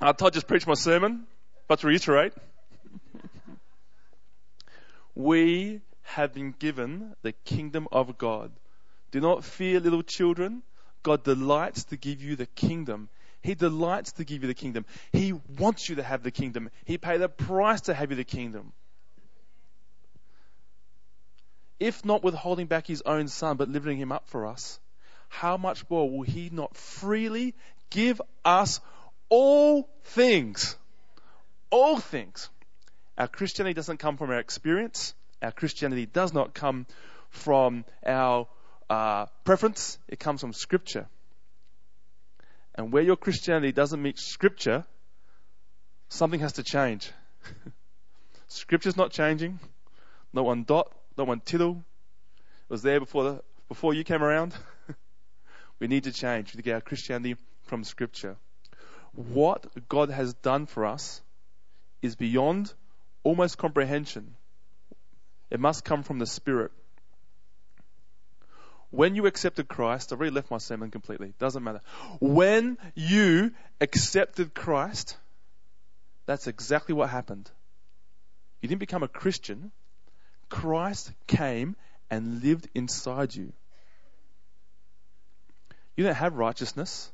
I thought I just preached my sermon, but to reiterate, we have been given the kingdom of God. Do not fear, little children. God delights to give you the kingdom. He delights to give you the kingdom. He wants you to have the kingdom. He paid a price to have you the kingdom. If not withholding back his own son, but lifting him up for us, how much more will he not freely give us all things? All things. Our Christianity doesn't come from our experience. Our Christianity does not come from our uh, preference. It comes from Scripture. And where your Christianity doesn't meet Scripture, something has to change. Scripture's not changing. Not one dot, not one tittle. It was there before the, before you came around. we need to change to get our Christianity from Scripture. What God has done for us is beyond almost comprehension. It must come from the Spirit. When you accepted Christ, I've already left my sermon completely. Doesn't matter. When you accepted Christ, that's exactly what happened. You didn't become a Christian. Christ came and lived inside you. You don't have righteousness.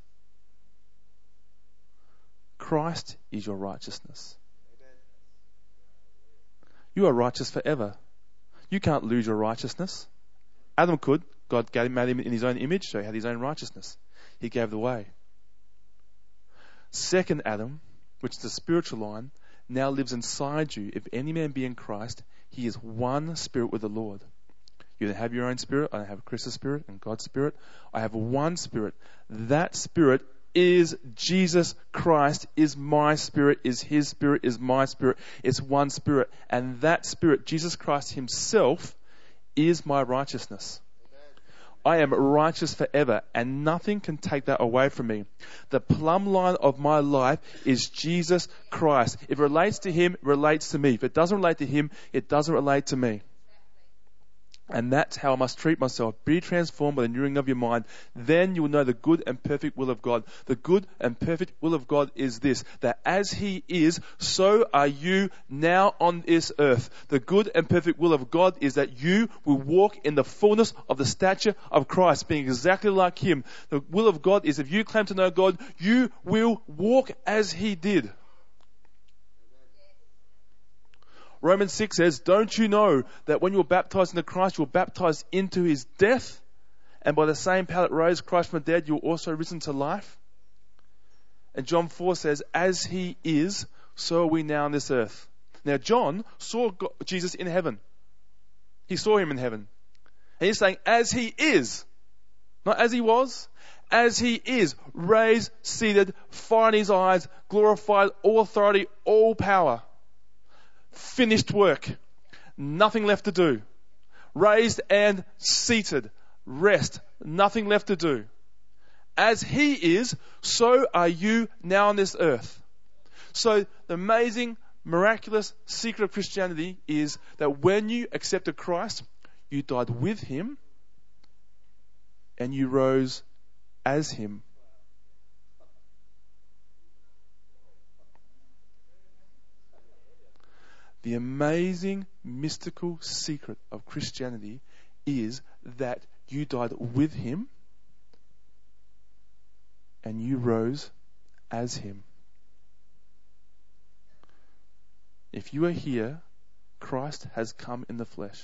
Christ is your righteousness. You are righteous forever. You can't lose your righteousness. Adam could. God gave, made him in his own image, so he had his own righteousness. He gave the way. Second Adam, which is the spiritual line, now lives inside you. If any man be in Christ, he is one spirit with the Lord. You don't have your own spirit. I don't have Chris's spirit and God's spirit. I have one spirit. That spirit is Jesus Christ, is my spirit, is his spirit, is my spirit. It's one spirit. And that spirit, Jesus Christ himself, is my righteousness. I am righteous forever, and nothing can take that away from me. The plumb line of my life is Jesus Christ. If it relates to Him, it relates to me. If it doesn't relate to Him, it doesn't relate to me. And that's how I must treat myself. Be transformed by the renewing of your mind. Then you will know the good and perfect will of God. The good and perfect will of God is this, that as He is, so are you now on this earth. The good and perfect will of God is that you will walk in the fullness of the stature of Christ, being exactly like Him. The will of God is if you claim to know God, you will walk as He did. Romans 6 says, Don't you know that when you were baptized into Christ, you were baptized into his death? And by the same power that rose Christ from the dead, you were also risen to life? And John 4 says, As he is, so are we now on this earth. Now, John saw Jesus in heaven. He saw him in heaven. And he's saying, As he is, not as he was, as he is, raised, seated, fire in his eyes, glorified, all authority, all power finished work. Nothing left to do. Raised and seated. Rest. Nothing left to do. As He is, so are you now on this earth. So the amazing, miraculous secret of Christianity is that when you accepted Christ, you died with Him and you rose as Him. The amazing mystical secret of Christianity is that you died with him and you rose as him. If you are here, Christ has come in the flesh.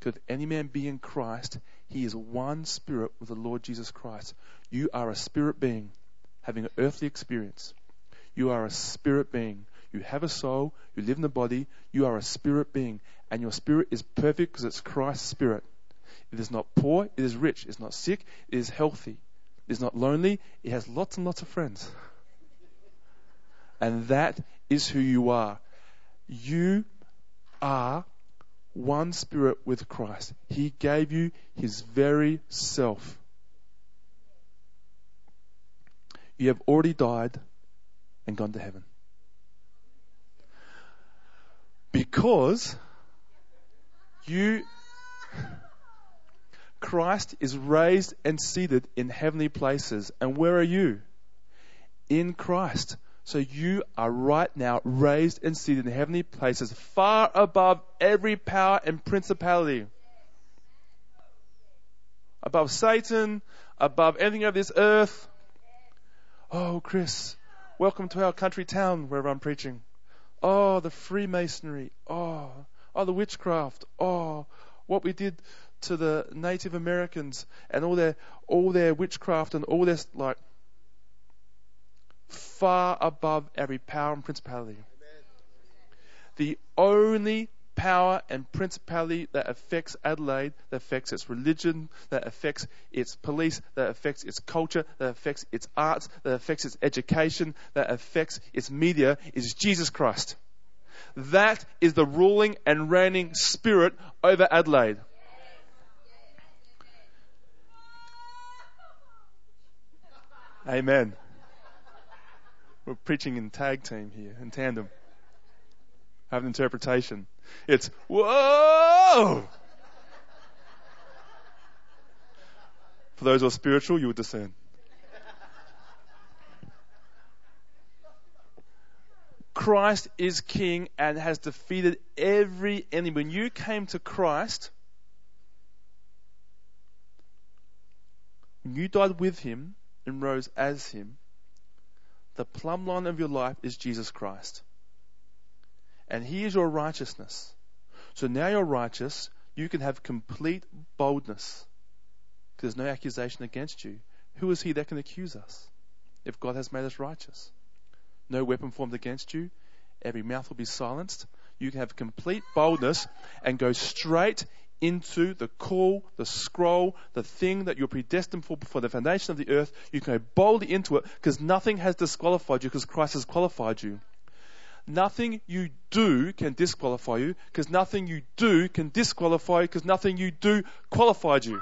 Could any man be in Christ, he is one spirit with the Lord Jesus Christ. You are a spirit being having an earthly experience. You are a spirit being you have a soul, you live in the body, you are a spirit being, and your spirit is perfect because it's Christ's spirit. It is not poor, it is rich. It's not sick, it is healthy. It is not lonely, it has lots and lots of friends. And that is who you are. You are one spirit with Christ. He gave you his very self. You have already died and gone to heaven. Because you, Christ is raised and seated in heavenly places. And where are you? in Christ. So you are right now raised and seated in heavenly places far above every power and principality. Above Satan, above anything of this earth. Oh, Chris, welcome to our country town where I'm preaching. Oh, the Freemasonry. Oh, oh, the witchcraft. Oh, what we did to the Native Americans and all their all their witchcraft and all their like far above every power and principality. The only power and principality that affects Adelaide, that affects its religion, that affects its police, that affects its culture, that affects its arts, that affects its education, that affects its media is Jesus Christ. That is the ruling and reigning spirit over Adelaide. Amen. We're preaching in tag team here, in tandem. Have an interpretation. It's, whoa! For those who are spiritual, you would discern. Christ is king and has defeated every enemy. When you came to Christ, when you died with him and rose as him, the plumb line of your life is Jesus Christ. And he is your righteousness. So now you're righteous, you can have complete boldness. There's no accusation against you. Who is he that can accuse us if God has made us righteous? No weapon formed against you. Every mouth will be silenced. You can have complete boldness and go straight into the call, the scroll, the thing that you're predestined for before the foundation of the earth. You can go boldly into it because nothing has disqualified you because Christ has qualified you. Nothing you do can disqualify you because nothing you do can disqualify you because nothing you do qualified you.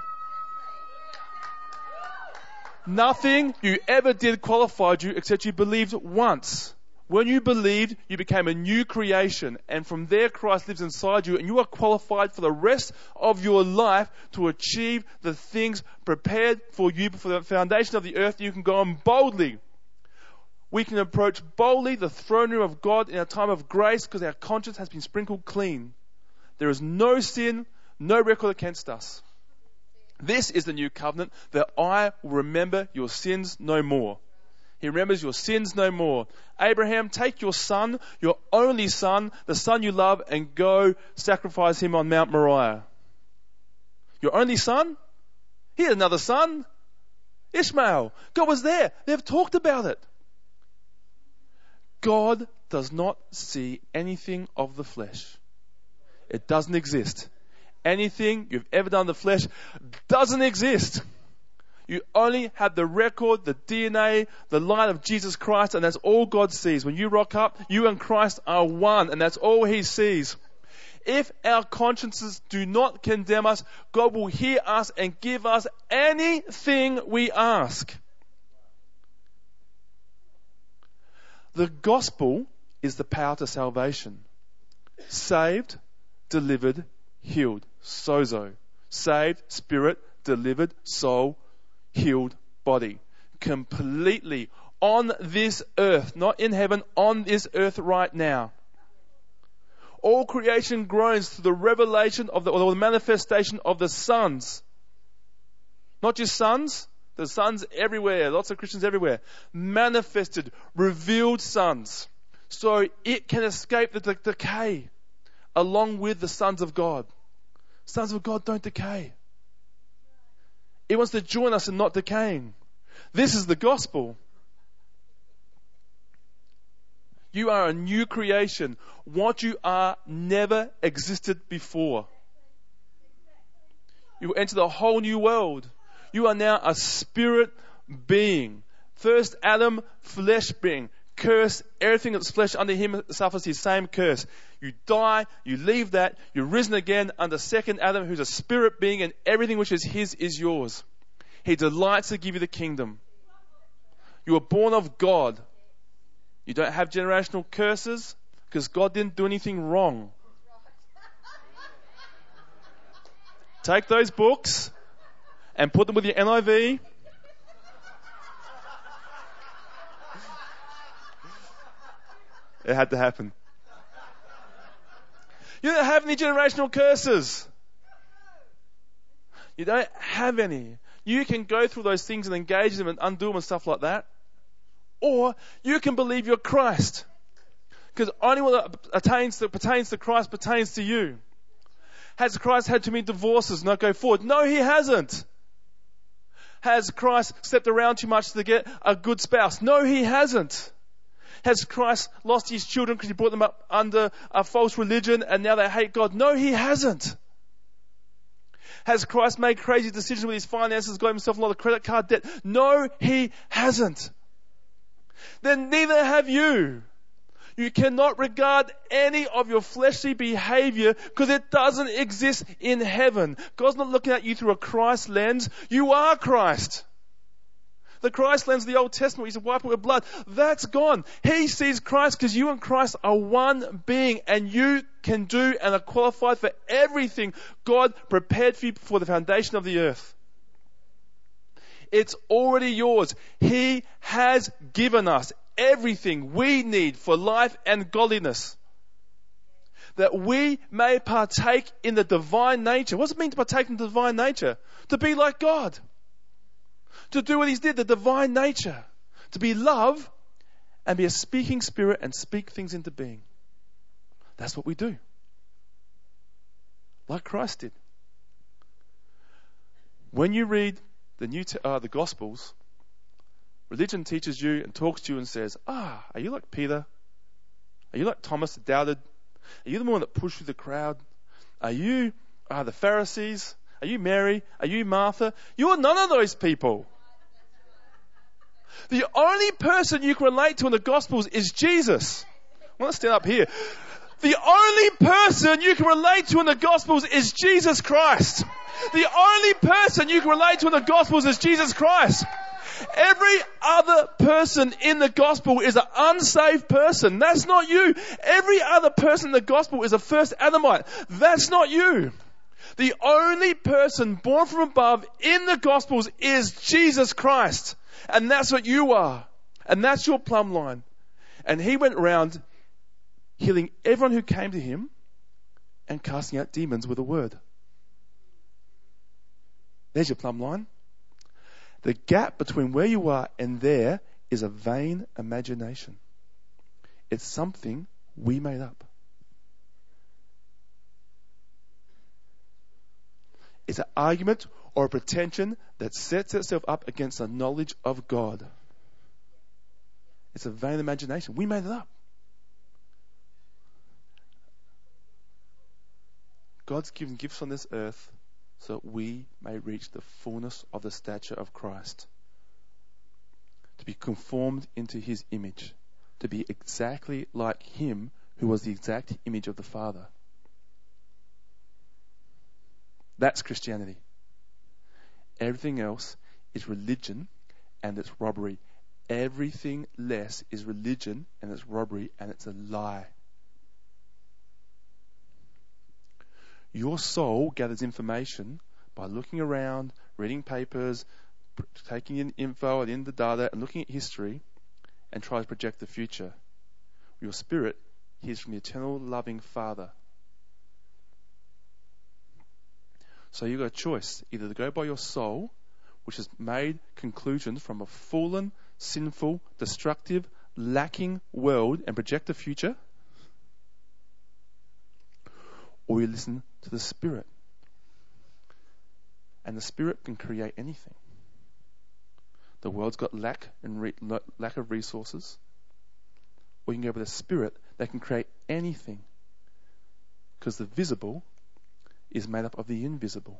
Nothing you ever did qualified you except you believed once. When you believed, you became a new creation, and from there Christ lives inside you, and you are qualified for the rest of your life to achieve the things prepared for you before the foundation of the earth. You can go on boldly. We can approach boldly the throne room of God in a time of grace because our conscience has been sprinkled clean. There is no sin, no record against us. This is the new covenant that I will remember your sins no more. He remembers your sins no more. Abraham, take your son, your only son, the son you love, and go sacrifice him on Mount Moriah. Your only son? He had another son. Ishmael. God was there. They've talked about it. God does not see anything of the flesh. It doesn't exist. Anything you've ever done in the flesh doesn't exist. You only have the record, the DNA, the light of Jesus Christ, and that's all God sees. When you rock up, you and Christ are one, and that's all He sees. If our consciences do not condemn us, God will hear us and give us anything we ask. The gospel is the power to salvation. Saved, delivered, healed. Sozo. Saved, spirit, delivered, soul, healed body. Completely on this earth, not in heaven, on this earth right now. All creation groans through the revelation of the, or the manifestation of the sons. Not just sons, the sons everywhere, lots of Christians everywhere. Manifested, revealed sons. So it can escape the decay along with the sons of God. Sons of God don't decay. It wants to join us in not decaying. This is the gospel. You are a new creation. What you are never existed before. You enter the whole new world. You are now a spirit being. First Adam, flesh being. Curse, everything that's flesh under him suffers his same curse. You die, you leave that, you're risen again under second Adam, who's a spirit being, and everything which is his is yours. He delights to give you the kingdom. You are born of God. You don't have generational curses because God didn't do anything wrong. Take those books and put them with your NIV it had to happen. You don't have any generational curses. You don't have any. You can go through those things and engage them and undo them and stuff like that. Or you can believe you're Christ. Because only what attains to, pertains to Christ pertains to you. Has Christ had too many divorces not go forward? No, he hasn't. Has Christ stepped around too much to get a good spouse? No, he hasn't. Has Christ lost his children because he brought them up under a false religion and now they hate God? No, he hasn't. Has Christ made crazy decisions with his finances, got himself a lot of credit card debt? No, he hasn't. Then neither have you. You cannot regard any of your fleshly behavior because it doesn't exist in heaven. God's not looking at you through a Christ lens. You are Christ. The Christ lens of the Old Testament, he said, wipe it with blood. That's gone. He sees Christ because you and Christ are one being and you can do and are qualified for everything God prepared for you before the foundation of the earth. It's already yours. He has given us everything we need for life and godliness. That we may partake in the divine nature. What does it mean to partake in the divine nature? To be like God to do what He did, the divine nature, to be love and be a speaking spirit and speak things into being. That's what we do. Like Christ did. When you read the new uh, the Gospels, religion teaches you and talks to you and says, "Ah, are you like Peter? Are you like Thomas that doubted? Are you the one that pushed through the crowd? Are you uh, the Pharisees? Are you Mary? Are you Martha? You're none of those people. The only person you can relate to in the Gospels is Jesus. I want to stand up here. The only person you can relate to in the Gospels is Jesus Christ. The only person you can relate to in the Gospels is Jesus Christ. Every other person in the gospel is an unsaved person. That's not you. Every other person in the gospel is a first Adamite. That's not you. The only person born from above in the gospels is Jesus Christ. And that's what you are. And that's your plumb line. And he went around healing everyone who came to him and casting out demons with a word. There's your plumb line. The gap between where you are and there is a vain imagination. It's something we made up. It's an argument or a pretension that sets itself up against the knowledge of God. It's a vain imagination. We made it up. God's given gifts on this earth so that we may reach the fullness of the stature of Christ. To be conformed into his image. To be exactly like him who was the exact image of the Father. That's Christianity. Everything else is religion and it's robbery. Everything less is religion and it's robbery and it's a lie. Your soul gathers information by looking around, reading papers, taking in info and in the data and looking at history and tries to project the future. Your spirit hears from the eternal loving Father So you've got a choice either to go by your soul, which has made conclusions from a fallen, sinful, destructive, lacking world and project the future, or you listen to the Spirit. And the Spirit can create anything. The world's got lack and re- lack of resources, or you can go with the Spirit that can create anything. Because the visible is made up of the invisible.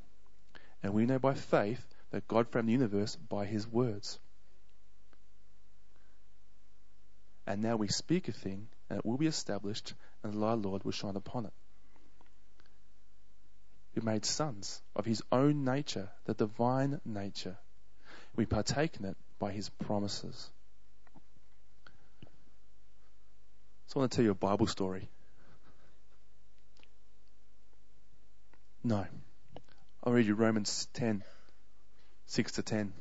And we know by faith that God framed the universe by his words. And now we speak a thing, and it will be established, and the light of the Lord will shine upon it. Who made sons of his own nature, the divine nature. We partake in it by his promises. So I want to tell you a Bible story. No. I'll read you Romans 10, 6 to 10.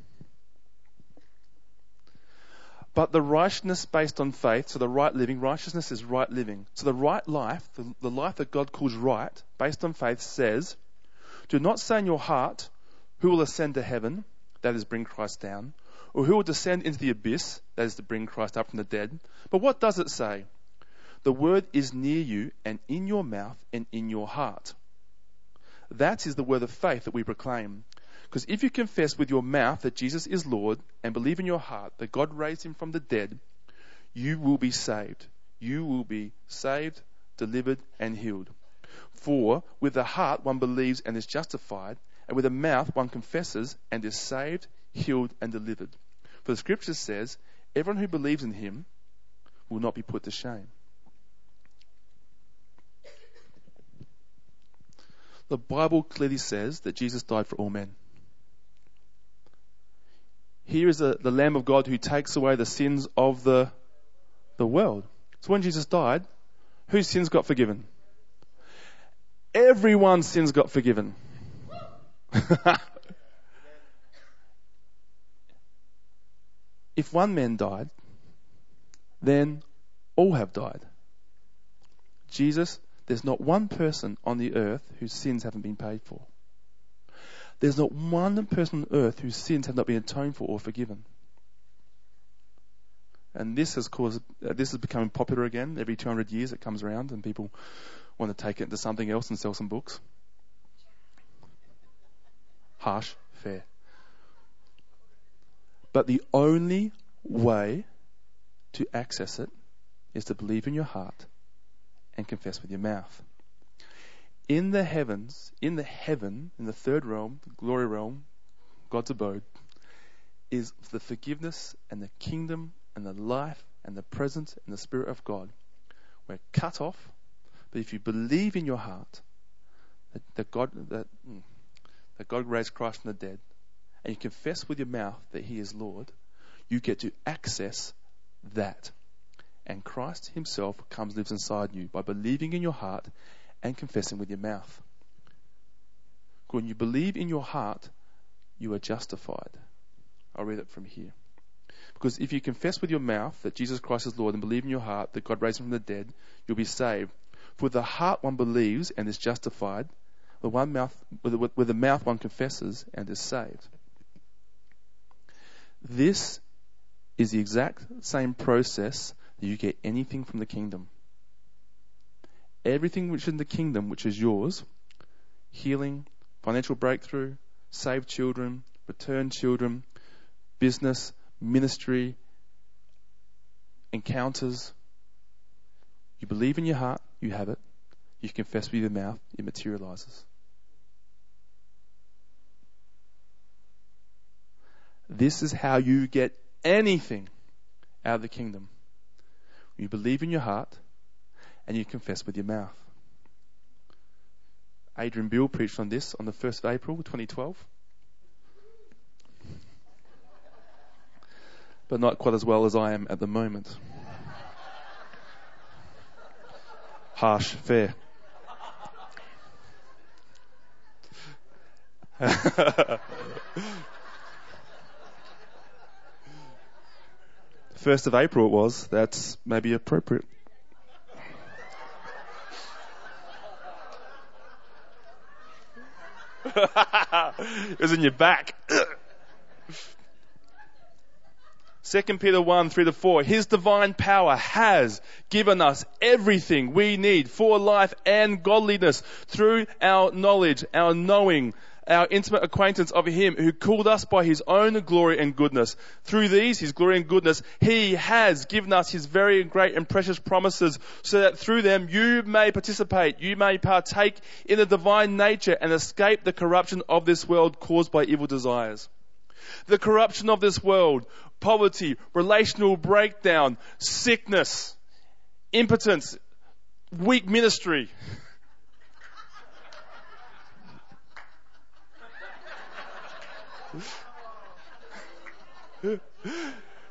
But the righteousness based on faith, so the right living, righteousness is right living. So the right life, the, the life that God calls right, based on faith, says, Do not say in your heart, Who will ascend to heaven, that is, bring Christ down, or who will descend into the abyss, that is, to bring Christ up from the dead. But what does it say? The word is near you and in your mouth and in your heart. That is the word of faith that we proclaim. Because if you confess with your mouth that Jesus is Lord and believe in your heart that God raised him from the dead, you will be saved. You will be saved, delivered, and healed. For with the heart one believes and is justified, and with the mouth one confesses and is saved, healed, and delivered. For the scripture says, everyone who believes in him will not be put to shame. The Bible clearly says that Jesus died for all men. Here is the, the Lamb of God who takes away the sins of the, the world. So when Jesus died, whose sins got forgiven? Everyone's sins got forgiven. if one man died, then all have died. Jesus, there's not one person on the earth whose sins haven't been paid for. There's not one person on earth whose sins have not been atoned for or forgiven. And this has caused, uh, this is becoming popular again. Every 200 years it comes around and people want to take it into something else and sell some books. Harsh, fair. But the only way to access it is to believe in your heart and confess with your mouth in the heavens, in the heaven, in the third realm, the glory realm, God's abode, is the forgiveness and the kingdom and the life and the presence and the spirit of God. We're cut off, but if you believe in your heart that, that God that, mm, that God raised Christ from the dead, and you confess with your mouth that He is Lord, you get to access that. And Christ Himself comes lives inside you by believing in your heart and confessing with your mouth. When you believe in your heart, you are justified. I'll read it from here. Because if you confess with your mouth that Jesus Christ is Lord and believe in your heart that God raised him from the dead, you'll be saved. For the heart one believes and is justified, with, one mouth, with the mouth one confesses and is saved. This is the exact same process that you get anything from the kingdom everything which is in the kingdom, which is yours healing, financial breakthrough, saved children, returned children, business, ministry, encounters. You believe in your heart, you have it. You confess with your mouth, it materializes. This is how you get anything out of the kingdom. You believe in your heart, and you confess with your mouth. Adrian Bill preached on this on the 1st of April 2012. But not quite as well as I am at the moment. Harsh, fair. First of April it was. That's maybe appropriate. it was in your back. 2 Peter 1, 3 to 4. His divine power has given us everything we need for life and godliness through our knowledge, our knowing, our intimate acquaintance of Him who called us by His own glory and goodness. Through these, His glory and goodness, He has given us His very great and precious promises so that through them you may participate, you may partake in the divine nature and escape the corruption of this world caused by evil desires. The corruption of this world, poverty, relational breakdown, sickness, impotence, weak ministry.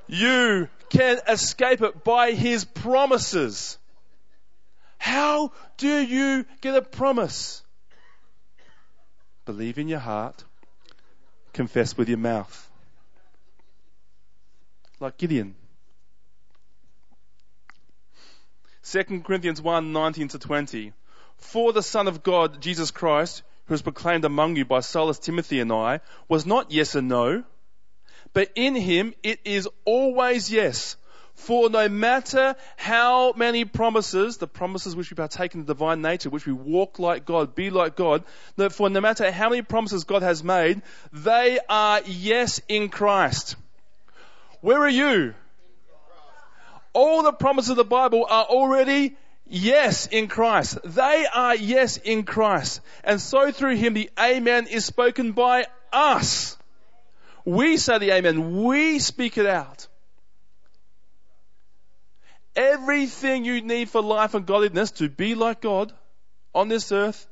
You can escape it by His promises. How do you get a promise? Believe in your heart, confess with your mouth. Like Gideon. 2 Corinthians 1, 19 to 20. For the Son of God, Jesus Christ, who was proclaimed among you by Silas, Timothy, and I, was not yes and no, but in him it is always yes. For no matter how many promises, the promises which we partake in the divine nature, which we walk like God, be like God, for no matter how many promises God has made, they are yes in Christ. Where are you? All the promises of the Bible are already yes in Christ. They are yes in Christ. And so through Him the Amen is spoken by us. We say the Amen. We speak it out. Everything you need for life and godliness to be like God on this earth.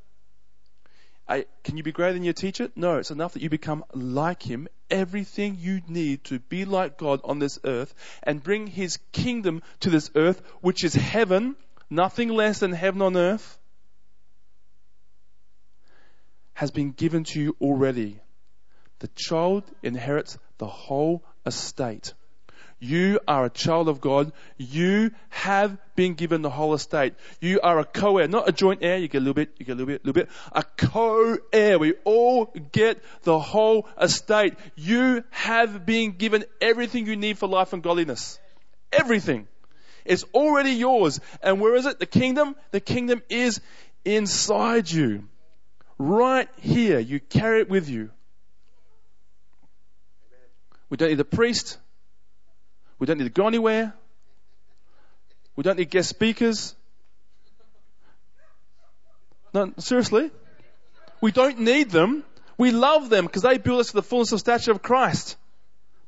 Can you be greater than your teacher? No, it's enough that you become like him. Everything you need to be like God on this earth and bring his kingdom to this earth, which is heaven, nothing less than heaven on earth, has been given to you already. The child inherits the whole estate. You are a child of God. You have been given the whole estate. You are a co-heir, not a joint heir. You get a little bit, you get a little bit, a little bit. A co-heir. We all get the whole estate. You have been given everything you need for life and godliness. Everything. It's already yours. And where is it? The kingdom? The kingdom is inside you. Right here. You carry it with you. We don't need a priest. We don't need to go anywhere. We don't need guest speakers. No, seriously. We don't need them. We love them because they build us to the fullness of stature of Christ.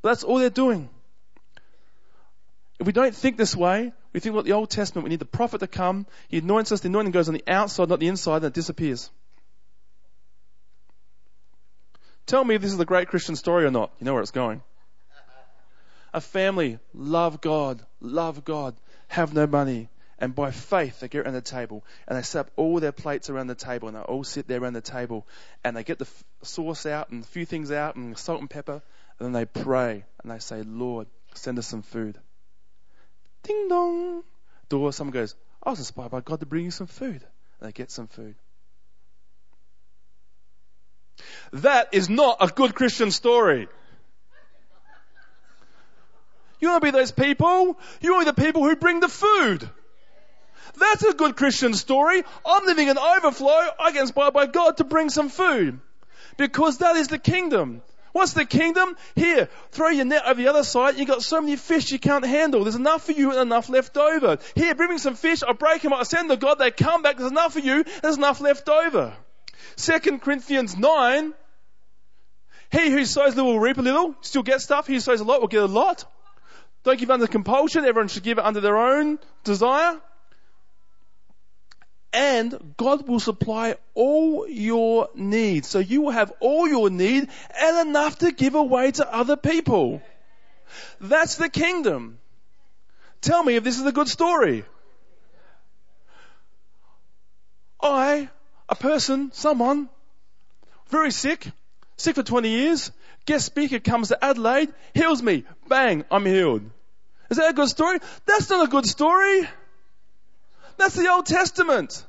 But that's all they're doing. If we don't think this way, we think about the Old Testament, we need the prophet to come, he anoints us, the anointing goes on the outside, not the inside, and it disappears. Tell me if this is a great Christian story or not. You know where it's going a family love God, love God, have no money, and by faith they get around the table and they set up all their plates around the table and they all sit there around the table and they get the f- sauce out and a few things out and salt and pepper and then they pray and they say, Lord, send us some food. Ding dong. Door, someone goes, I was inspired by God to bring you some food. And they get some food. That is not a good Christian story. You want to be those people? You want to be the people who bring the food. That's a good Christian story. I'm living in overflow. I get inspired by God to bring some food. Because that is the kingdom. What's the kingdom? Here, throw your net over the other side. You've got so many fish you can't handle. There's enough for you and enough left over. Here, bring me some fish. I break them. I send to God. They come back. There's enough for you. There's enough left over. Second Corinthians 9. He who sows little will reap a little. Still get stuff. He who sows a lot will get a lot. Don't give under compulsion. Everyone should give it under their own desire. And God will supply all your needs. So you will have all your need and enough to give away to other people. That's the kingdom. Tell me if this is a good story. I, a person, someone, very sick, sick for 20 years, guest speaker comes to Adelaide, heals me, bang, I'm healed. Is that a good story? That's not a good story. That's the Old Testament.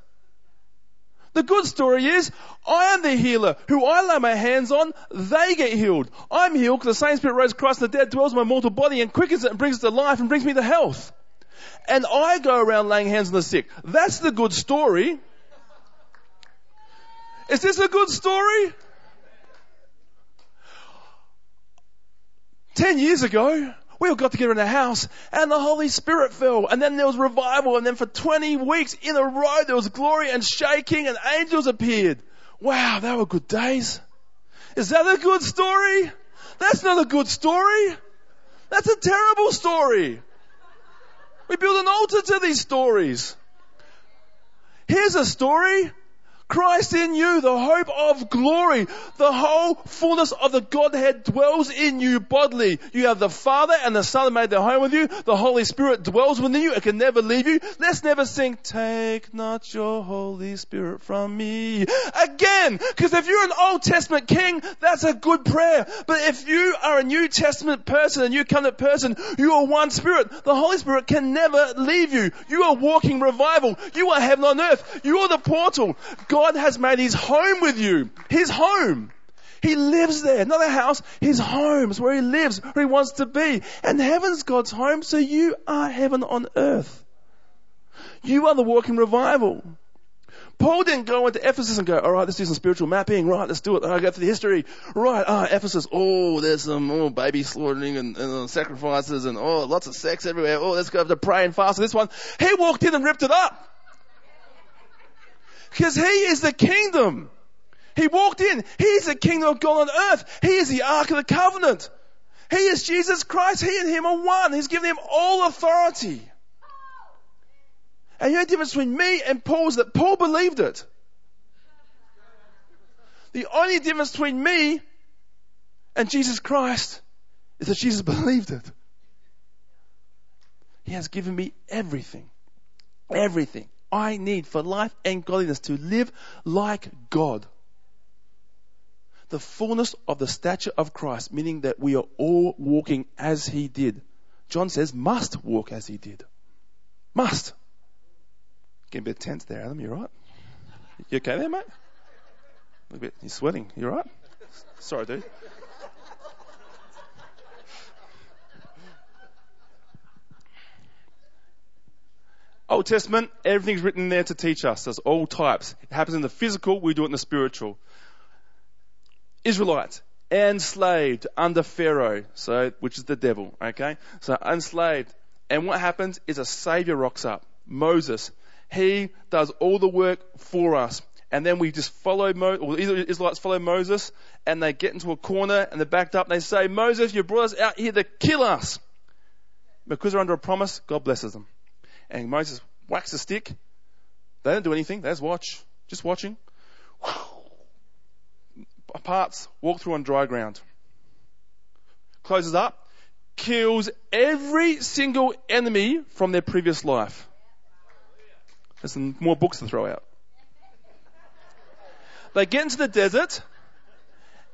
The good story is, I am the healer. Who I lay my hands on, they get healed. I'm healed because the same Spirit rose Christ from the dead, dwells in my mortal body and quickens it and brings it to life and brings me to health. And I go around laying hands on the sick. That's the good story. Is this a good story? Ten years ago, we all got together in the house and the Holy Spirit fell and then there was revival and then for 20 weeks in a row there was glory and shaking and angels appeared. Wow, they were good days. Is that a good story? That's not a good story. That's a terrible story. We build an altar to these stories. Here's a story. Christ in you, the hope of glory. The whole fullness of the Godhead dwells in you bodily. You have the Father and the Son made their home with you. The Holy Spirit dwells within you. It can never leave you. Let's never sing, take not your Holy Spirit from me. Again, because if you're an Old Testament king, that's a good prayer. But if you are a New Testament person, a New Covenant person, you are one Spirit. The Holy Spirit can never leave you. You are walking revival. You are heaven on earth. You are the portal. Has made his home with you. His home. He lives there. Not a house. His home is where he lives, where he wants to be. And heaven's God's home, so you are heaven on earth. You are the walking revival. Paul didn't go into Ephesus and go, all right, let's do some spiritual mapping. Right, let's do it. I'll go through the history. Right, ah, Ephesus. Oh, there's some oh, baby slaughtering and, and uh, sacrifices and oh, lots of sex everywhere. Oh, let's go to pray and fast. This one, he walked in and ripped it up. Because he is the kingdom. He walked in. He is the kingdom of God on earth. He is the ark of the covenant. He is Jesus Christ. He and him are one. He's given him all authority. And the only difference between me and Paul is that Paul believed it. The only difference between me and Jesus Christ is that Jesus believed it. He has given me everything. Everything. I need for life and godliness to live like God. The fullness of the stature of Christ, meaning that we are all walking as He did. John says, must walk as He did. Must. Getting a bit tense there, Adam. You right? You okay there, mate? A bit. You're sweating. You right? Sorry, dude. Old Testament, everything's written there to teach us. There's all types. It happens in the physical, we do it in the spiritual. Israelites, enslaved under Pharaoh, so, which is the devil, okay? So enslaved. And what happens is a savior rocks up. Moses. He does all the work for us. And then we just follow or the Israelites follow Moses, and they get into a corner, and they're backed up, and they say, Moses, you brought us out here to kill us. Because they're under a promise, God blesses them. And Moses whacks a stick. They don't do anything. They just watch. Just watching. Parts, walk through on dry ground. Closes up, kills every single enemy from their previous life. There's some more books to throw out. They get into the desert,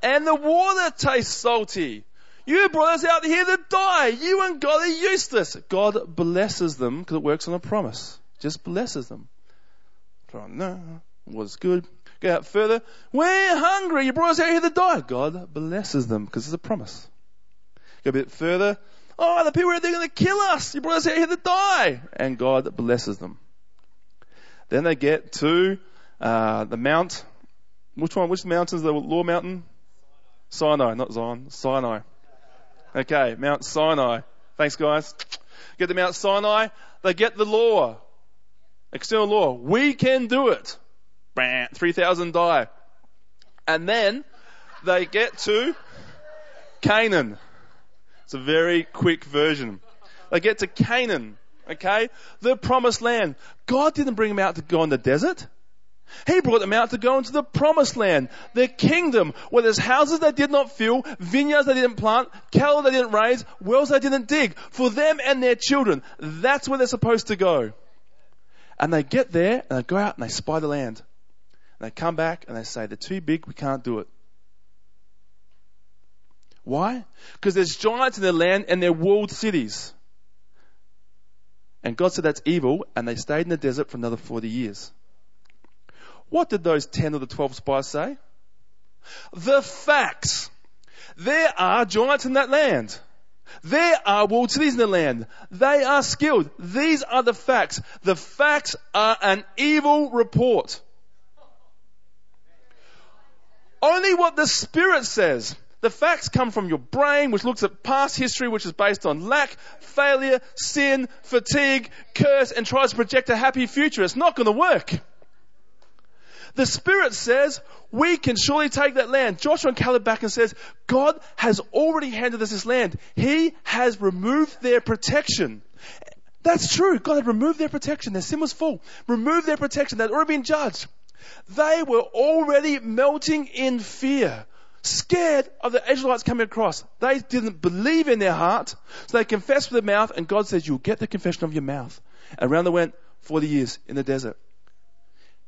and the water tastes salty. You brought us out here to die. You and God are useless. God blesses them because it works on a promise. Just blesses them. No, was good. Go out further. We're hungry. You brought us out here to die. God blesses them because it's a promise. Go a bit further. Oh, the people are going to kill us. You brought us out here to die. And God blesses them. Then they get to uh, the mount. Which one? Which mountain is the law mountain? Sinai, not Zion. Sinai. Okay, Mount Sinai. Thanks, guys. Get to Mount Sinai. They get the law. External law. We can do it. 3,000 die. And then they get to Canaan. It's a very quick version. They get to Canaan. Okay? The promised land. God didn't bring them out to go in the desert. He brought them out to go into the promised land, the kingdom, where there's houses they did not fill, vineyards they didn't plant, cattle they didn't raise, wells they didn't dig, for them and their children. That's where they're supposed to go. And they get there and they go out and they spy the land. And they come back and they say, they're too big, we can't do it. Why? Because there's giants in their land and they're walled cities. And God said that's evil, and they stayed in the desert for another 40 years. What did those 10 of the 12 spies say? The facts. There are giants in that land. There are walled cities in the land. They are skilled. These are the facts. The facts are an evil report. Only what the Spirit says. The facts come from your brain, which looks at past history, which is based on lack, failure, sin, fatigue, curse, and tries to project a happy future. It's not going to work. The Spirit says we can surely take that land. Joshua and Caleb back and says, God has already handed us this land. He has removed their protection. That's true. God had removed their protection. Their sin was full. Removed their protection. They'd already been judged. They were already melting in fear, scared of the Israelites coming across. They didn't believe in their heart, so they confessed with their mouth, and God says, You'll get the confession of your mouth. And around they went 40 years in the desert.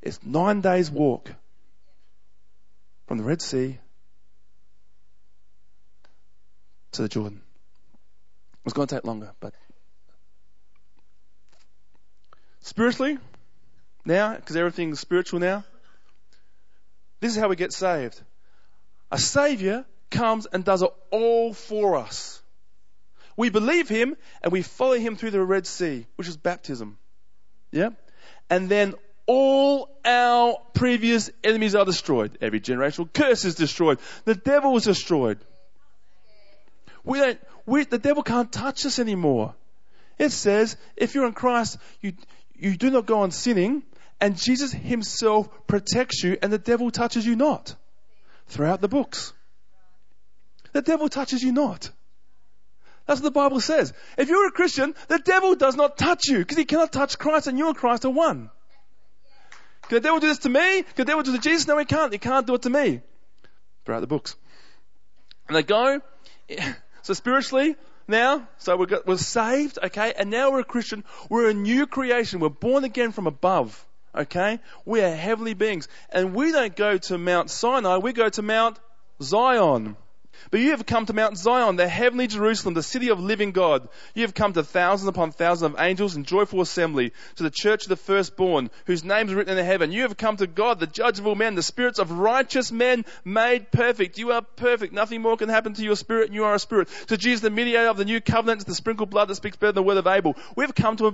It's nine days' walk from the Red Sea to the Jordan. It's going to take longer, but spiritually, now, because everything's spiritual now, this is how we get saved. A Savior comes and does it all for us. We believe Him and we follow Him through the Red Sea, which is baptism. Yeah? And then all our previous enemies are destroyed. Every generational curse is destroyed. The devil is destroyed. We don't, we, the devil can't touch us anymore. It says, if you're in Christ, you, you do not go on sinning, and Jesus himself protects you, and the devil touches you not. Throughout the books. The devil touches you not. That's what the Bible says. If you're a Christian, the devil does not touch you, because he cannot touch Christ, and you and Christ are one. Can the devil do this to me? Can the devil do this to Jesus? No, he can't. He can't do it to me. Throughout the books. And they go, so spiritually, now, so we're, got, we're saved, okay, and now we're a Christian. We're a new creation. We're born again from above, okay? We are heavenly beings. And we don't go to Mount Sinai, we go to Mount Zion. But you have come to Mount Zion, the heavenly Jerusalem, the city of living God. You have come to thousands upon thousands of angels in joyful assembly, to the church of the firstborn, whose name is written in the heaven. You have come to God, the judge of all men, the spirits of righteous men made perfect. You are perfect. Nothing more can happen to your spirit, and you are a spirit. To Jesus, the mediator of the new covenant, the sprinkled blood that speaks better than the word of Abel. We've come to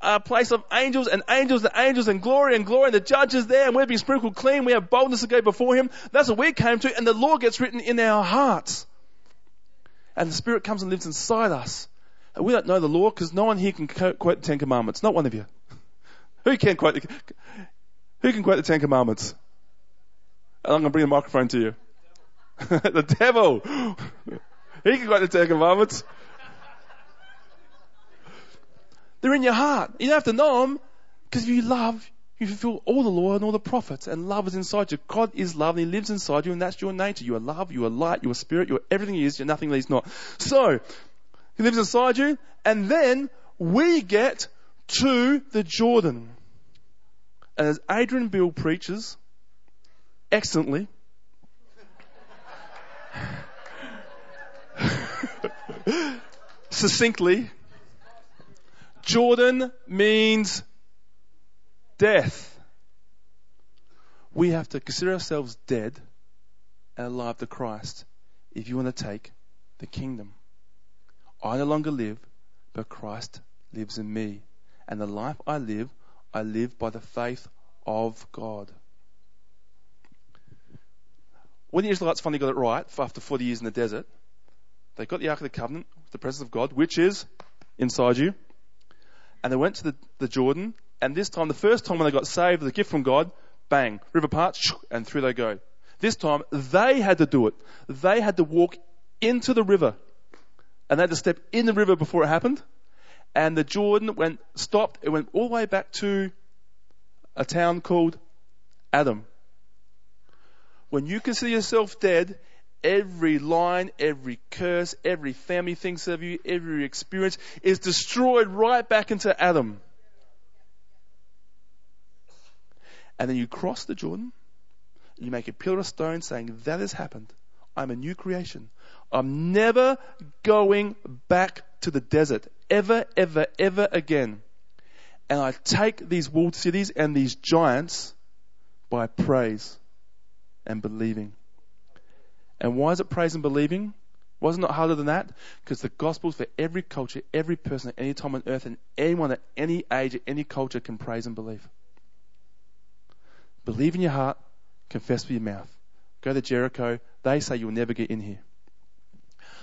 a, a place of angels and angels and angels and glory and glory, and the judge is there, and we've been sprinkled clean. We have boldness to go before him. That's what we came to, and the law gets written in our hearts and the Spirit comes and lives inside us. And we don't know the law because no one here can quote the Ten Commandments. Not one of you. Who can quote the, who can quote the Ten Commandments? And I'm going to bring the microphone to you. the devil. he can quote the Ten Commandments. They're in your heart. You don't have to know them because if you love, you fulfill all the law and all the prophets, and love is inside you. God is love, and He lives inside you, and that's your nature. You are love, you are light, you are spirit, you are everything He is, you're nothing that He's not. So, He lives inside you, and then we get to the Jordan. And as Adrian Beale preaches, excellently, succinctly, Jordan means death, we have to consider ourselves dead and alive to Christ if you want to take the kingdom. I no longer live, but Christ lives in me. And the life I live, I live by the faith of God. When the Israelites finally got it right after 40 years in the desert, they got the Ark of the Covenant, the presence of God, which is inside you. And they went to the, the Jordan and this time, the first time when they got saved, the gift from God, bang, river parts, and through they go. This time, they had to do it. They had to walk into the river. And they had to step in the river before it happened. And the Jordan went, stopped, it went all the way back to a town called Adam. When you consider yourself dead, every line, every curse, every family thinks of you, every experience is destroyed right back into Adam. And then you cross the Jordan, you make a pillar of stone saying, That has happened. I'm a new creation. I'm never going back to the desert. Ever, ever, ever again. And I take these walled cities and these giants by praise and believing. And why is it praise and believing? Wasn't it harder than that? Because the gospel's for every culture, every person at any time on earth, and anyone at any age, at any culture can praise and believe. Believe in your heart, confess with your mouth. Go to Jericho. They say you'll never get in here.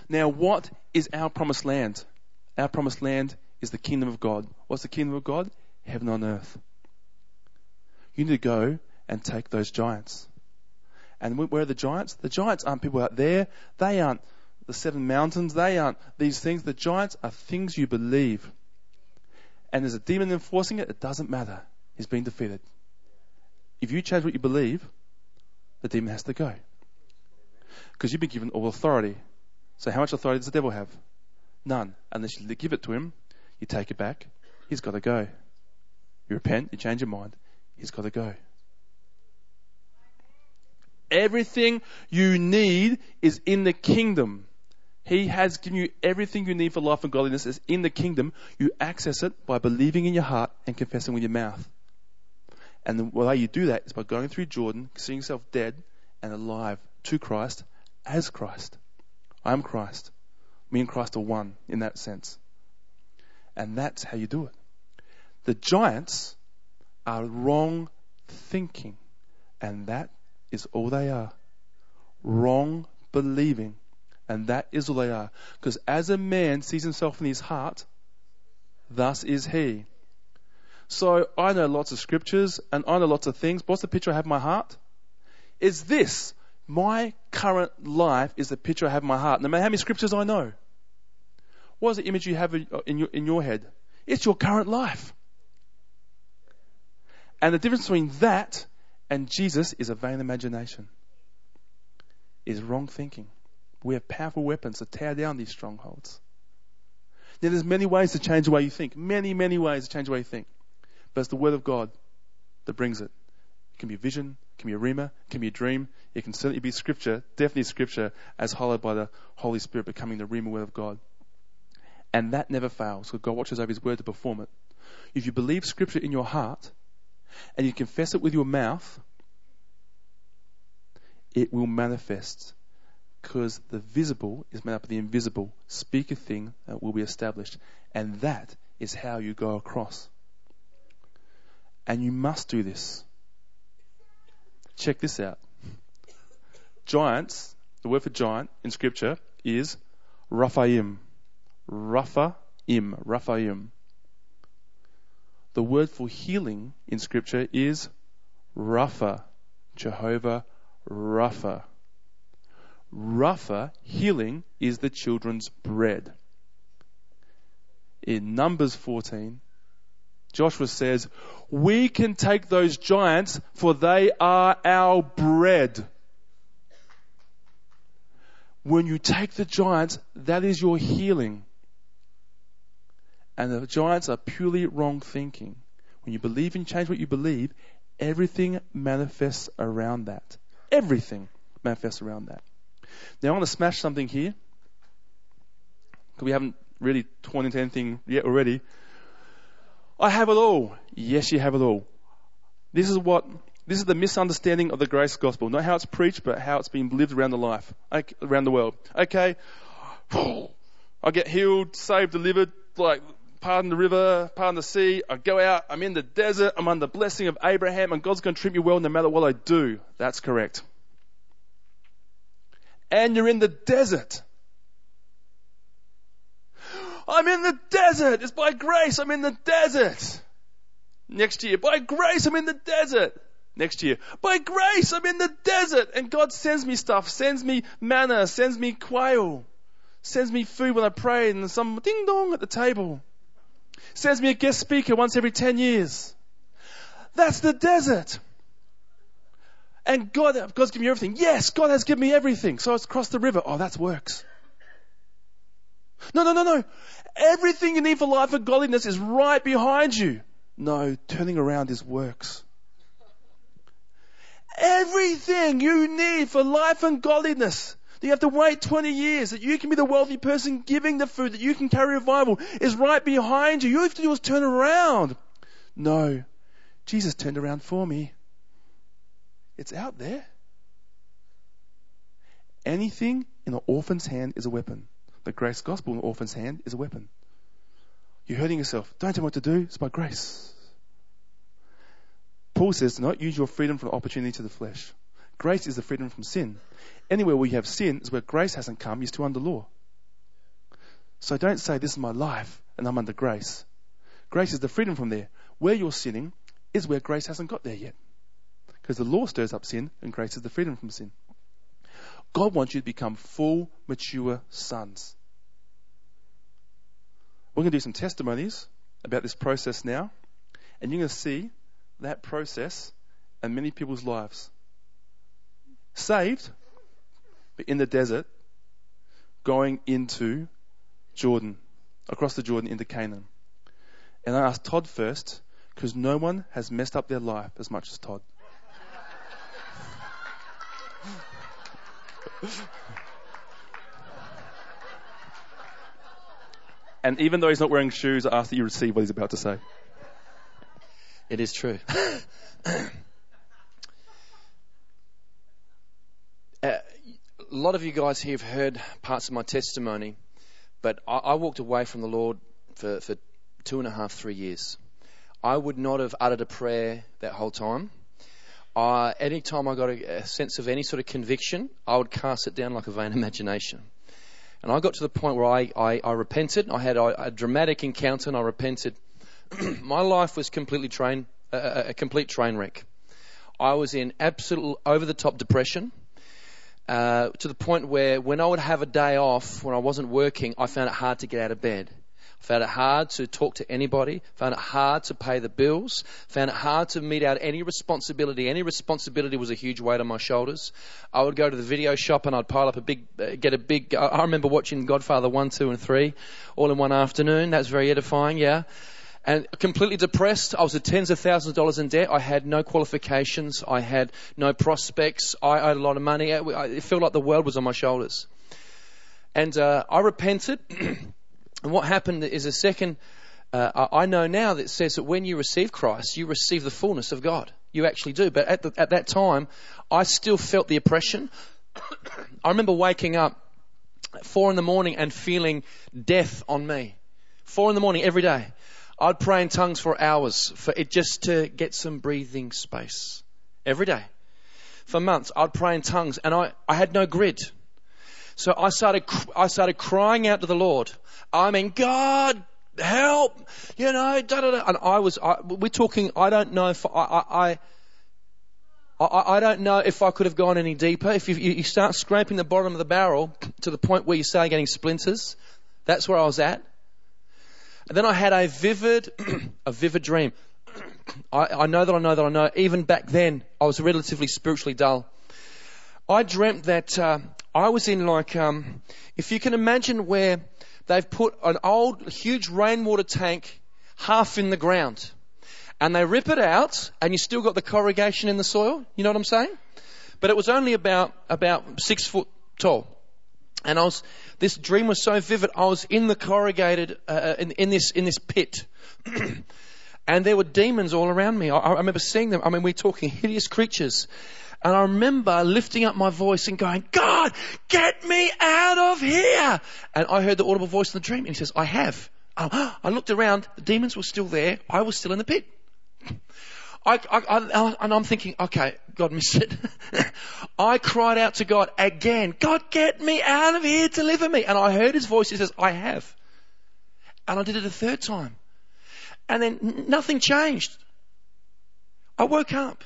Now, what is our promised land? Our promised land is the kingdom of God. What's the kingdom of God? Heaven on earth. You need to go and take those giants. And where are the giants? The giants aren't people out there. They aren't the seven mountains. They aren't these things. The giants are things you believe. And there's a demon enforcing it. It doesn't matter. He's been defeated. If you change what you believe, the demon has to go. Because you've been given all authority. So how much authority does the devil have? None. Unless you give it to him, you take it back, he's got to go. You repent, you change your mind, he's got to go. Everything you need is in the kingdom. He has given you everything you need for life and godliness is in the kingdom. You access it by believing in your heart and confessing with your mouth. And the way you do that is by going through Jordan, seeing yourself dead and alive to Christ as Christ. I am Christ. Me and Christ are one in that sense. And that's how you do it. The giants are wrong thinking. And that is all they are. Wrong believing. And that is all they are. Because as a man sees himself in his heart, thus is he. So I know lots of scriptures and I know lots of things. What's the picture I have in my heart? Is this. My current life is the picture I have in my heart. No matter how many scriptures I know. What is the image you have in your, in your head? It's your current life. And the difference between that and Jesus is a vain imagination, is wrong thinking. We have powerful weapons to tear down these strongholds. Now, there's many ways to change the way you think. Many, many ways to change the way you think. But it's the Word of God that brings it. It can be a vision, it can be a rhema, it can be a dream. It can certainly be Scripture, definitely Scripture, as hollowed by the Holy Spirit becoming the rhema Word of God. And that never fails, because God watches over His Word to perform it. If you believe Scripture in your heart, and you confess it with your mouth, it will manifest because the visible is made up of the invisible. Speak a thing that will be established. And that is how you go across. And you must do this. Check this out. Giants, the word for giant in scripture is Raphaim. Raphaim. Raphaim. The word for healing in scripture is Rapha. Jehovah Rapha. Rapha, healing, is the children's bread. In Numbers 14, Joshua says, We can take those giants, for they are our bread. When you take the giants, that is your healing. And the giants are purely wrong thinking. When you believe and change what you believe, everything manifests around that. Everything manifests around that. Now I want to smash something here. Because we haven't really torn into anything yet already. I have it all. Yes, you have it all. This is what, this is the misunderstanding of the grace gospel. Not how it's preached, but how it's been lived around the life, around the world. Okay. I get healed, saved, delivered, like, pardon the river, pardon the sea. I go out, I'm in the desert, I'm under the blessing of Abraham, and God's going to treat me well no matter what I do. That's correct and you're in the desert. I'm in the desert. It's by grace. I'm in the desert. Next year, by grace, I'm in the desert. Next year, by grace, I'm in the desert. And God sends me stuff, sends me manna, sends me quail, sends me food when I pray, and some ding dong at the table. Sends me a guest speaker once every 10 years. That's the desert. And God, God's given me everything. Yes, God has given me everything. So it's crossed the river. Oh, that's works. No, no, no, no. Everything you need for life and godliness is right behind you. No, turning around is works. Everything you need for life and godliness that you have to wait 20 years, that you can be the wealthy person giving the food, that you can carry revival, is right behind you. You have to do is turn around. No, Jesus turned around for me. It's out there. Anything in an orphan's hand is a weapon. The grace gospel in an orphan's hand is a weapon. You're hurting yourself. Don't tell me what to do. It's by grace. Paul says, do not use your freedom for opportunity to the flesh. Grace is the freedom from sin. Anywhere where you have sin is where grace hasn't come, you're still under law. So don't say, this is my life and I'm under grace. Grace is the freedom from there. Where you're sinning is where grace hasn't got there yet. Because the law stirs up sin and grace is the freedom from sin. God wants you to become full, mature sons. We're going to do some testimonies about this process now, and you're going to see that process in many people's lives. Saved, but in the desert, going into Jordan, across the Jordan into Canaan. And I asked Todd first, because no one has messed up their life as much as Todd. and even though he's not wearing shoes, I ask that you receive what he's about to say. It is true. Uh, a lot of you guys here have heard parts of my testimony, but I, I walked away from the Lord for, for two and a half, three years. I would not have uttered a prayer that whole time. Uh, anytime I got a, a, sense of any sort of conviction, I would cast it down like a vain imagination. And I got to the point where I, I, I repented. I had a, a, dramatic encounter and I repented. My life was completely train, a, a complete train wreck. I was in absolute over the top depression. Uh, to the point where when I would have a day off, when I wasn't working, I found it hard to get out of bed. Found it hard to talk to anybody. Found it hard to pay the bills. Found it hard to meet out any responsibility. Any responsibility was a huge weight on my shoulders. I would go to the video shop and I'd pile up a big, uh, get a big. I remember watching Godfather one, two, and three all in one afternoon. That's very edifying. Yeah and completely depressed. I was at tens of thousands of dollars in debt. I had no qualifications. I had no prospects. I owed a lot of money. It felt like the world was on my shoulders. And uh, I repented. and what happened is a second, uh, I know now that says that when you receive Christ, you receive the fullness of God. You actually do. But at, the, at that time, I still felt the oppression. I remember waking up at four in the morning and feeling death on me. Four in the morning every day. I'd pray in tongues for hours for it just to get some breathing space. Every day. For months, I'd pray in tongues and I, I had no grid. So I started, I started crying out to the Lord. I mean, God, help, you know, da da da. And I was, I, we're talking, I don't know if I, I, I I, don't know if I could have gone any deeper. If you, you, start scraping the bottom of the barrel to the point where you start getting splinters, that's where I was at. And then I had a vivid, a vivid dream. I, I know that I know that I know. Even back then, I was relatively spiritually dull. I dreamt that uh, I was in like, um, if you can imagine where they've put an old, huge rainwater tank half in the ground, and they rip it out, and you still got the corrugation in the soil. You know what I'm saying? But it was only about about six foot tall. And I was, this dream was so vivid. I was in the corrugated, uh, in, in this, in this pit. and there were demons all around me. I, I remember seeing them. I mean, we're talking hideous creatures. And I remember lifting up my voice and going, God, get me out of here. And I heard the audible voice in the dream. And he says, I have. Um, I looked around. The demons were still there. I was still in the pit. I, I, I, and I'm thinking, okay, God missed it. I cried out to God again, God, get me out of here, deliver me. And I heard his voice. He says, I have. And I did it a third time. And then nothing changed. I woke up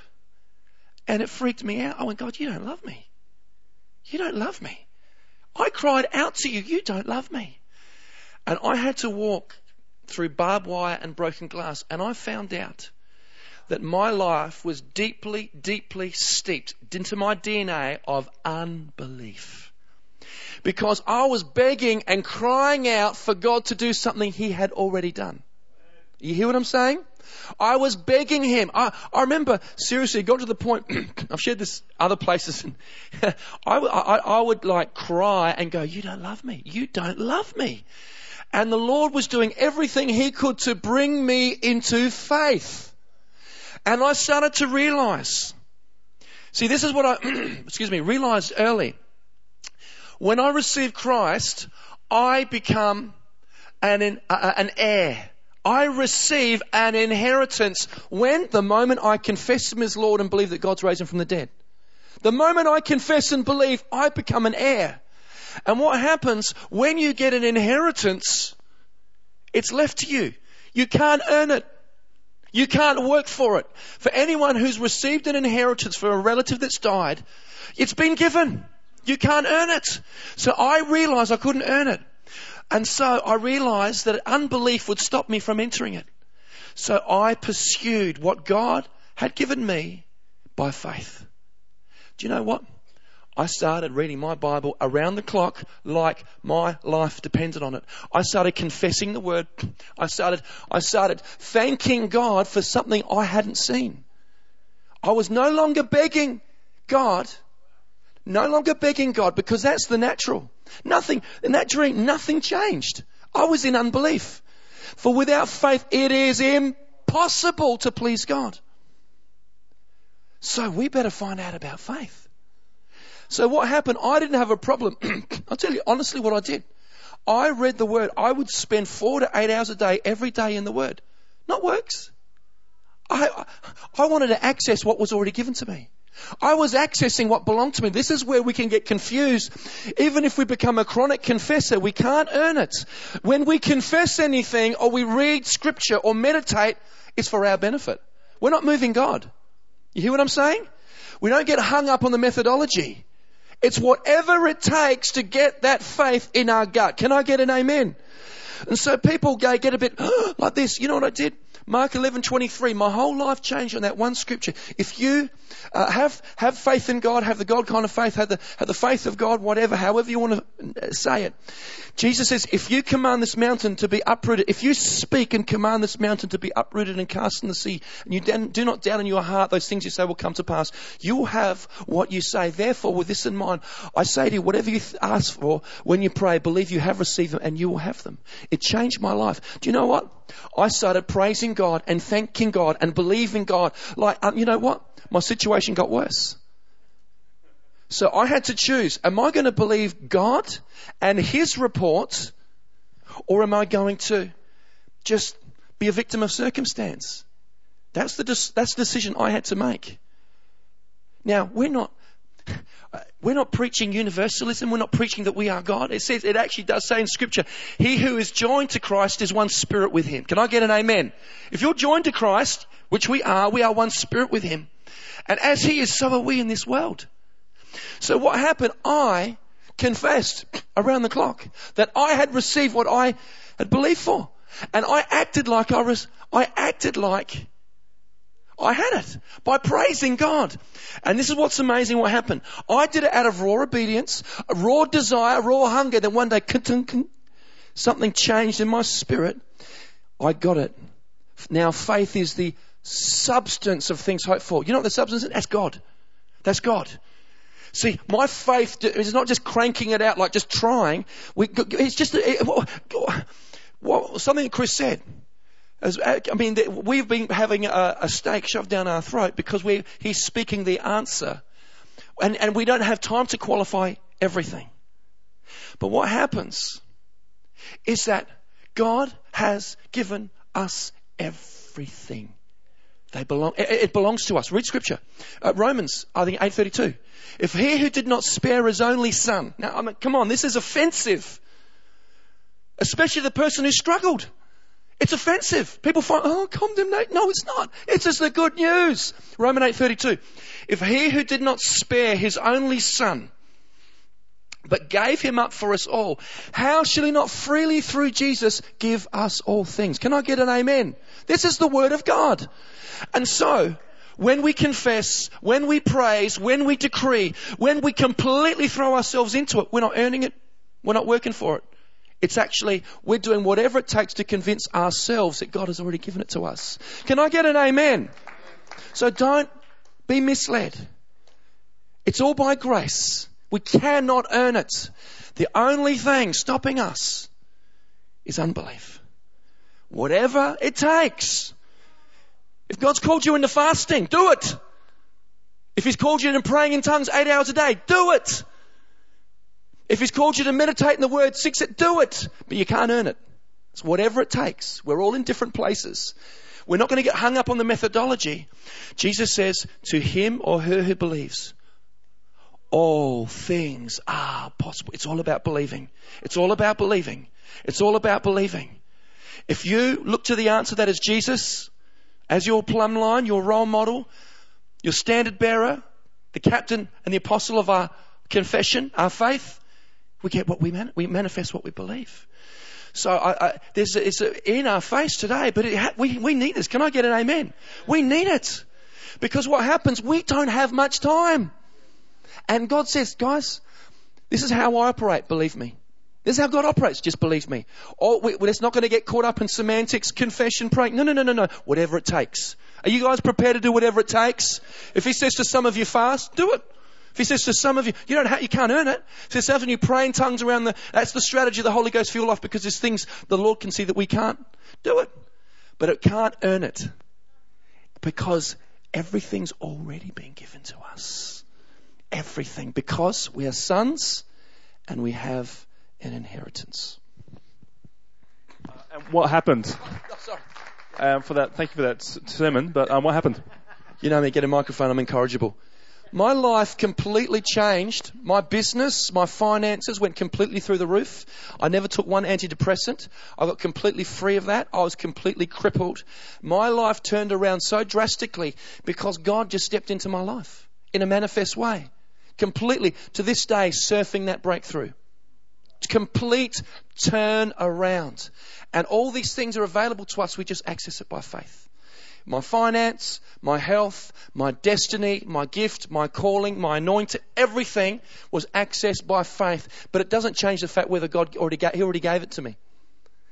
and it freaked me out. I went, God, you don't love me. You don't love me. I cried out to you, you don't love me. And I had to walk through barbed wire and broken glass and I found out that my life was deeply, deeply steeped into my DNA of unbelief. Because I was begging and crying out for God to do something He had already done. You hear what I'm saying? I was begging him. I, I remember, seriously, got to the point, I've shared this other places, I, I, I would like cry and go, you don't love me. You don't love me. And the Lord was doing everything He could to bring me into faith. And I started to realize. See, this is what I, excuse me, realized early. When I received Christ, I become an, an heir. I receive an inheritance when the moment I confess Him as Lord and believe that God's raised Him from the dead. The moment I confess and believe, I become an heir. And what happens when you get an inheritance, it's left to you. You can't earn it. You can't work for it. For anyone who's received an inheritance for a relative that's died, it's been given. You can't earn it. So I realized I couldn't earn it. And so I realized that unbelief would stop me from entering it. So I pursued what God had given me by faith. Do you know what? I started reading my Bible around the clock like my life depended on it. I started confessing the word. I started, I started thanking God for something I hadn't seen. I was no longer begging God, no longer begging God because that's the natural. Nothing, in that dream, nothing changed. I was in unbelief. For without faith, it is impossible to please God. So we better find out about faith. So what happened? I didn't have a problem. I'll tell you honestly what I did. I read the word. I would spend four to eight hours a day every day in the word. Not works. I, I wanted to access what was already given to me. I was accessing what belonged to me. This is where we can get confused. Even if we become a chronic confessor, we can't earn it. When we confess anything or we read scripture or meditate, it's for our benefit. We're not moving God. You hear what I'm saying? We don't get hung up on the methodology. It's whatever it takes to get that faith in our gut. Can I get an amen? And so people get a bit like this. You know what I did? Mark 11:23. My whole life changed on that one scripture. If you uh, have have faith in God, have the God kind of faith, have the have the faith of God, whatever, however you want to uh, say it. Jesus says, if you command this mountain to be uprooted, if you speak and command this mountain to be uprooted and cast in the sea, and you do not doubt in your heart those things you say will come to pass, you will have what you say. Therefore, with this in mind, I say to you, whatever you ask for when you pray, believe you have received them and you will have them. It changed my life. Do you know what? I started praising God and thanking God and believing God. Like, um, you know what? My situation got worse. So I had to choose, am I going to believe God and His report, or am I going to just be a victim of circumstance? That's the, that's the decision I had to make. Now, we're not, we're not preaching universalism. We're not preaching that we are God. It says, it actually does say in scripture, he who is joined to Christ is one spirit with him. Can I get an amen? If you're joined to Christ, which we are, we are one spirit with him. And as he is, so are we in this world. So what happened? I confessed around the clock that I had received what I had believed for. And I acted like I was, I acted like I had it by praising God. And this is what's amazing what happened. I did it out of raw obedience, raw desire, raw hunger. Then one day, something changed in my spirit. I got it. Now faith is the substance of things hoped for. You know what the substance is? That's God. That's God. See, my faith is not just cranking it out like just trying. We, it's just it, well, something that Chris said. As, I mean, we've been having a, a stake shoved down our throat because we, he's speaking the answer. And, and we don't have time to qualify everything. But what happens is that God has given us everything. They belong, it, it belongs to us. Read scripture. Uh, Romans, I think 832. If he who did not spare his only son, now I mean, come on, this is offensive. Especially the person who struggled. It's offensive. People find, oh, condemnation. No, it's not. It's just the good news. Roman 8.32. If he who did not spare his only son, but gave him up for us all, how shall he not freely through Jesus give us all things? Can I get an amen? This is the word of God. And so, when we confess, when we praise, when we decree, when we completely throw ourselves into it, we're not earning it. We're not working for it. It's actually, we're doing whatever it takes to convince ourselves that God has already given it to us. Can I get an amen? So don't be misled. It's all by grace. We cannot earn it. The only thing stopping us is unbelief. Whatever it takes. If God's called you into fasting, do it. If He's called you into praying in tongues eight hours a day, do it. If He's called you to meditate in the Word six, it, do it. But you can't earn it. It's whatever it takes. We're all in different places. We're not going to get hung up on the methodology. Jesus says, to him or her who believes, all things are possible. It's all about believing. It's all about believing. It's all about believing. If you look to the answer that is Jesus, as your plumb line, your role model, your standard bearer, the captain and the apostle of our confession, our faith, we get what we, man- we manifest what we believe. So I, I, there's it's in our face today, but ha- we, we need this. Can I get an amen? We need it. Because what happens, we don't have much time. And God says, guys, this is how I operate, believe me. This is how God operates, just believe me. Oh, we, it's not going to get caught up in semantics, confession, praying. No, no, no, no, no. Whatever it takes. Are you guys prepared to do whatever it takes? If He says to some of you fast, do it. If He says to some of you, you don't have, you can't earn it. If He says to you pray in tongues around the, that's the strategy of the Holy Ghost for your life because there's things the Lord can see that we can't. Do it. But it can't earn it. Because everything's already been given to us. Everything. Because we are sons and we have an inheritance. Uh, and what happened? Oh, sorry. Um, for that, thank you for that sermon. But um, what happened? You know me, get a microphone, I'm incorrigible. My life completely changed. My business, my finances went completely through the roof. I never took one antidepressant. I got completely free of that. I was completely crippled. My life turned around so drastically because God just stepped into my life in a manifest way. Completely. To this day, surfing that breakthrough complete turn around. And all these things are available to us. We just access it by faith. My finance, my health, my destiny, my gift, my calling, my anointing, everything was accessed by faith. But it doesn't change the fact whether God already gave, He already gave it to me.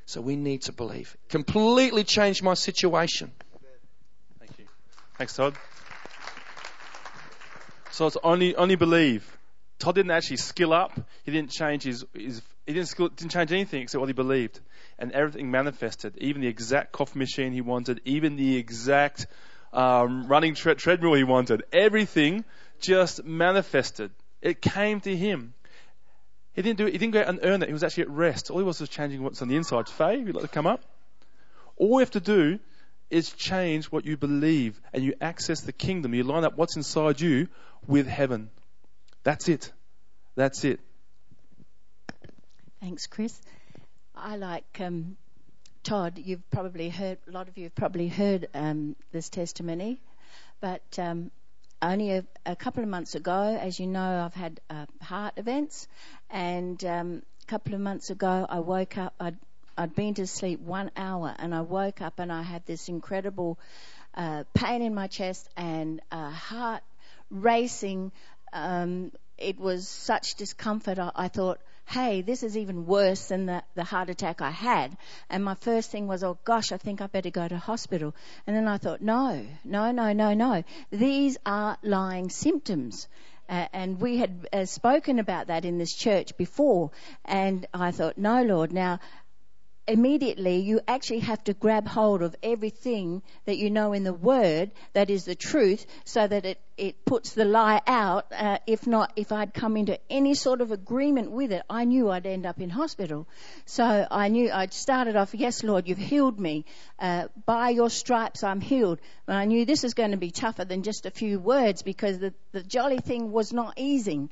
So we need to believe. Completely changed my situation. Thank you. Thanks, Todd. So it's only only believe. Todd didn't actually skill up. He didn't change his, his he didn't, skill, didn't change anything except what he believed. And everything manifested. Even the exact coffee machine he wanted, even the exact um, running tre- treadmill he wanted. Everything just manifested. It came to him. He didn't do it. He didn't go out and earn it. He was actually at rest. All he was was changing what's on the inside. Faye, would you like to come up? All we have to do is change what you believe and you access the kingdom. You line up what's inside you with heaven. That's it. That's it. Thanks, Chris. I like um, Todd. You've probably heard, a lot of you have probably heard um, this testimony, but um, only a, a, couple of months ago, as you know, I've had uh, heart events, and um, a couple of months ago, I woke up. I'd, I'd been to sleep one hour, and I woke up and I had this incredible uh, pain in my chest and uh, heart racing. Um, it was such discomfort. I, I thought hey, this is even worse than the, the heart attack I had. And my first thing was, oh gosh, I think I better go to hospital. And then I thought, no, no, no, no, no. These are lying symptoms. Uh, and we had uh, spoken about that in this church before. And I thought, no, Lord, now immediately you actually have to grab hold of everything that you know in the word that is the truth so that it, it puts the lie out. Uh, if not, if I'd come into any sort of agreement with it, I knew I'd end up in hospital. So I knew I'd started off, yes, Lord, you've healed me. Uh, by your stripes, I'm healed. And I knew this is going to be tougher than just a few words because the, the jolly thing was not easing.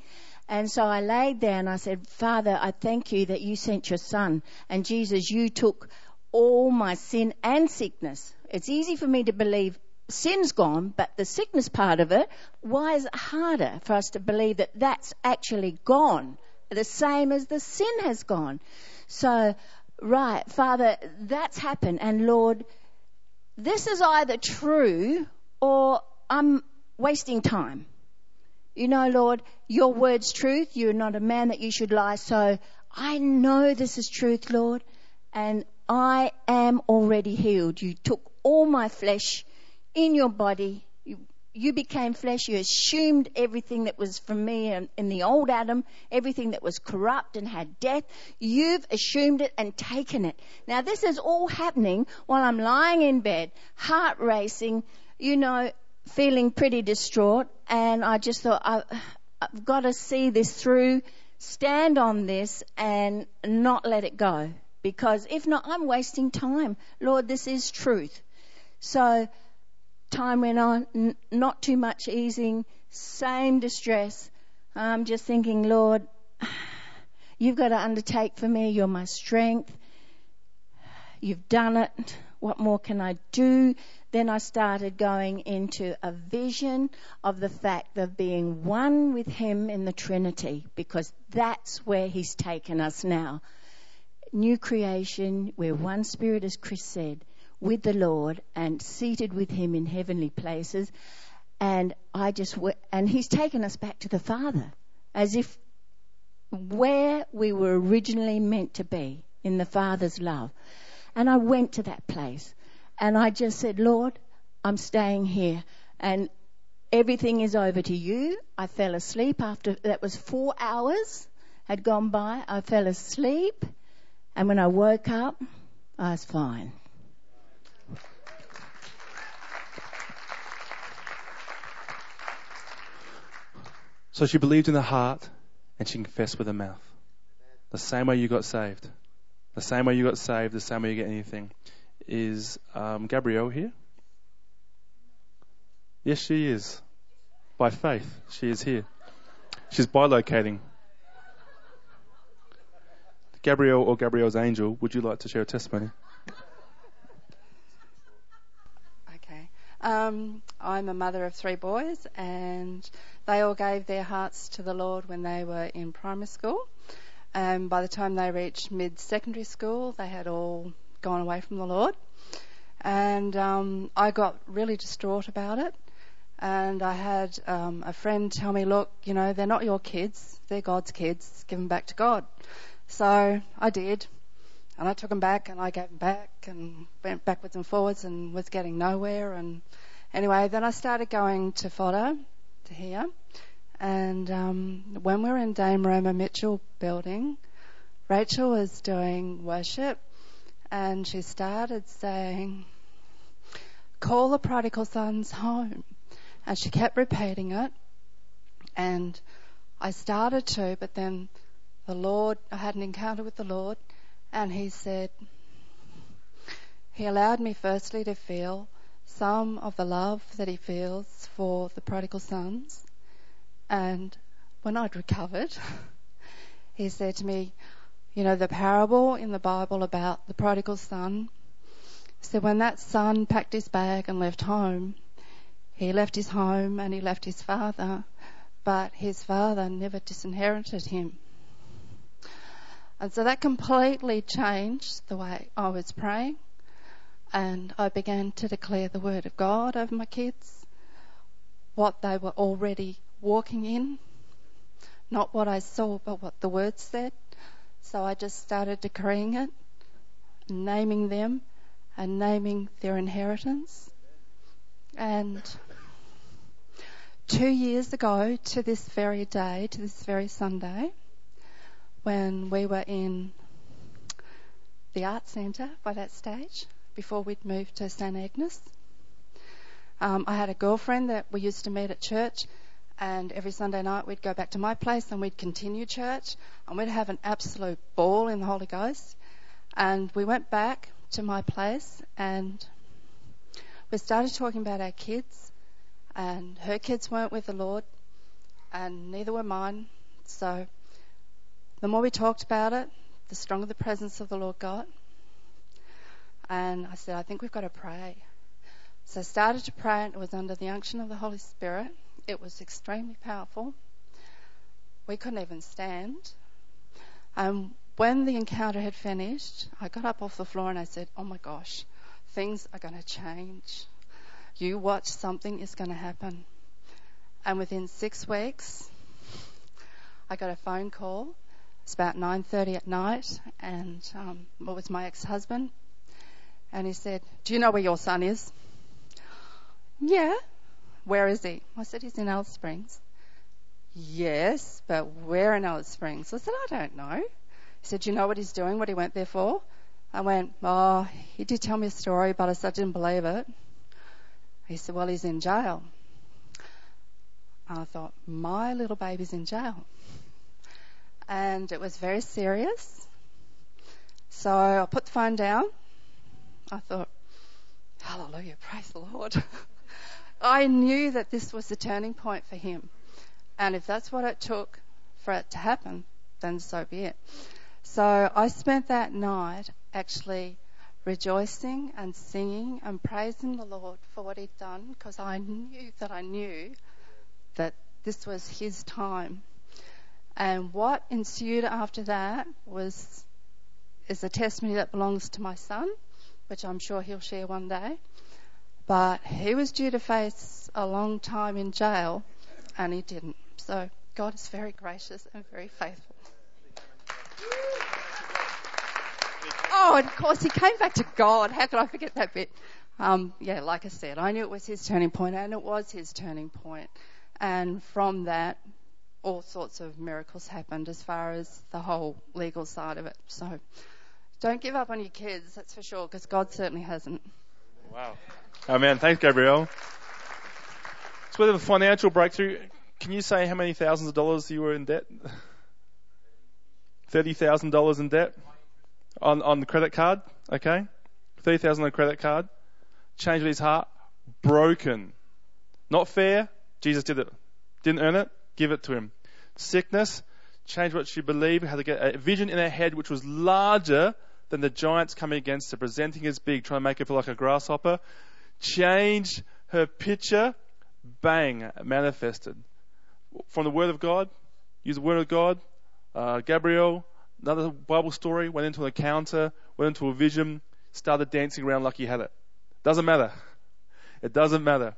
And so I laid there and I said, Father, I thank you that you sent your son. And Jesus, you took all my sin and sickness. It's easy for me to believe sin's gone, but the sickness part of it, why is it harder for us to believe that that's actually gone? The same as the sin has gone. So, right, Father, that's happened. And Lord, this is either true or I'm wasting time. You know, Lord, your word's truth. You're not a man that you should lie. So I know this is truth, Lord, and I am already healed. You took all my flesh in your body. You, you became flesh. You assumed everything that was from me in, in the old Adam, everything that was corrupt and had death. You've assumed it and taken it. Now, this is all happening while I'm lying in bed, heart racing, you know, feeling pretty distraught, and I just thought, I've got to see this through, stand on this, and not let it go. Because if not, I'm wasting time. Lord, this is truth. So, time went on, n- not too much easing, same distress. I'm just thinking, Lord, you've got to undertake for me. You're my strength. You've done it. What more can I do? Then I started going into a vision of the fact of being one with Him in the Trinity, because that's where He's taken us now. New creation, we're one spirit, as Chris said, with the Lord and seated with Him in heavenly places. And I just, and he's taken us back to the Father as if where we were originally meant to be in the Father's love. And I went to that place and I just said, Lord, I'm staying here and everything is over to you. I fell asleep after, that was four hours had gone by. I fell asleep and when I woke up, I was fine. So she believed in the heart and she confessed with the mouth. The same way you got saved. The same way you got saved, the same way you get anything. Is um, Gabrielle here? Yes, she is. By faith, she is here. She's bilocating. Gabrielle or Gabrielle's angel, would you like to share a testimony? Okay. Um, I'm a mother of three boys, and they all gave their hearts to the Lord when they were in primary school. And by the time they reached mid secondary school, they had all gone away from the Lord. And um, I got really distraught about it. And I had um, a friend tell me, look, you know, they're not your kids, they're God's kids. Give them back to God. So I did. And I took them back and I gave them back and went backwards and forwards and was getting nowhere. And anyway, then I started going to fodder to here. And um, when we were in Dame Roma Mitchell building, Rachel was doing worship and she started saying, Call the prodigal sons home. And she kept repeating it. And I started to, but then the Lord, I had an encounter with the Lord, and He said, He allowed me firstly to feel some of the love that He feels for the prodigal sons. And when I'd recovered, He said to me, You know, the parable in the Bible about the prodigal son. So when that son packed his bag and left home, he left his home and he left his father, but his father never disinherited him. And so that completely changed the way I was praying. And I began to declare the word of God over my kids, what they were already walking in, not what I saw, but what the word said. So I just started decreeing it, naming them, and naming their inheritance. And two years ago, to this very day, to this very Sunday, when we were in the art centre by that stage, before we'd moved to St Agnes. Um, I had a girlfriend that we used to meet at church, and every Sunday night we'd go back to my place and we'd continue church, and we'd have an absolute ball in the Holy Ghost. And we went back to my place, and we started talking about our kids, and her kids weren't with the Lord, and neither were mine. So the more we talked about it, the stronger the presence of the Lord got. And I said, I think we've got to pray. So I started to pray, and it was under the unction of the Holy Spirit. It was extremely powerful. We couldn't even stand. And when the encounter had finished, I got up off the floor and I said, Oh my gosh, things are going to change. You watch, something is going to happen. And within six weeks, I got a phone call it's about 9:30 at night, and um, it was my ex-husband, and he said, "Do you know where your son is?" Yeah. Where is he? I said, "He's in Alice Springs." Yes, but where in Alice Springs? I said, "I don't know." He said, "Do you know what he's doing? What he went there for?" I went, "Oh, he did tell me a story, but I said I didn't believe it." He said, "Well, he's in jail." I thought, "My little baby's in jail." and it was very serious. So I put the phone down. I thought, hallelujah, praise the Lord. I knew that this was the turning point for him. And if that's what it took for it to happen, then so be it. So I spent that night actually rejoicing and singing and praising the Lord for what he'd done because I knew that I knew that this was his time and what ensued after that was is a testimony that belongs to my son, which I'm sure he'll share one day. But he was due to face a long time in jail and he didn't. So God is very gracious and very faithful. Oh, and of course he came back to God. How could I forget that bit? Um, yeah, like I said, I knew it was his turning point and it was his turning point. And from that, all sorts of miracles happened as far as the whole legal side of it. So don't give up on your kids, that's for sure, because God certainly hasn't. Wow. Oh man, thanks Gabrielle. So with a financial breakthrough, can you say how many thousands of dollars you were in debt? Thirty thousand dollars in debt on on the credit card. Okay, thirty thousand on the credit card. Change his heart. Broken. Not fair. Jesus did it. Didn't earn it. Give it to him. Sickness. Change what she believed. Had to get a vision in her head which was larger than the giants coming against her, presenting as big, trying to make her feel like a grasshopper. Changed her picture. Bang. Manifested. From the Word of God. Use the Word of God. Uh, Gabrielle, another Bible story, went into an encounter, went into a vision, started dancing around like he had it. Doesn't matter. It doesn't matter.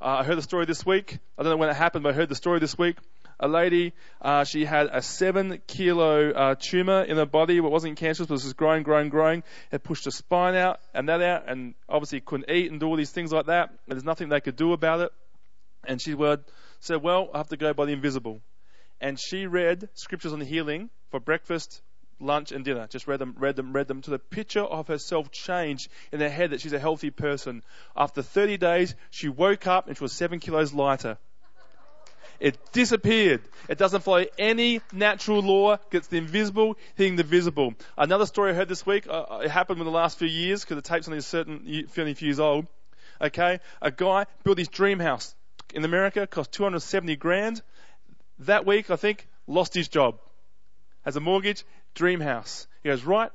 Uh, I heard the story this week. I don't know when it happened, but I heard the story this week. A lady, uh, she had a seven kilo uh, tumor in her body, it wasn't cancerous, but it was just growing, growing, growing. It pushed her spine out and that out, and obviously couldn't eat and do all these things like that. And there's nothing they could do about it. And she said, well, I have to go by the invisible and she read scriptures on healing for breakfast, lunch, and dinner. Just read them, read them, read them to the picture of herself changed in her head that she's a healthy person. After 30 days, she woke up and she was seven kilos lighter. It disappeared. It doesn't follow any natural law. Gets the invisible hitting the visible. Another story I heard this week. Uh, it happened in the last few years because the tape's only a certain few years old. Okay, a guy built his dream house in America. Cost 270 grand. That week, I think, lost his job. Has a mortgage, dream house. He goes, right,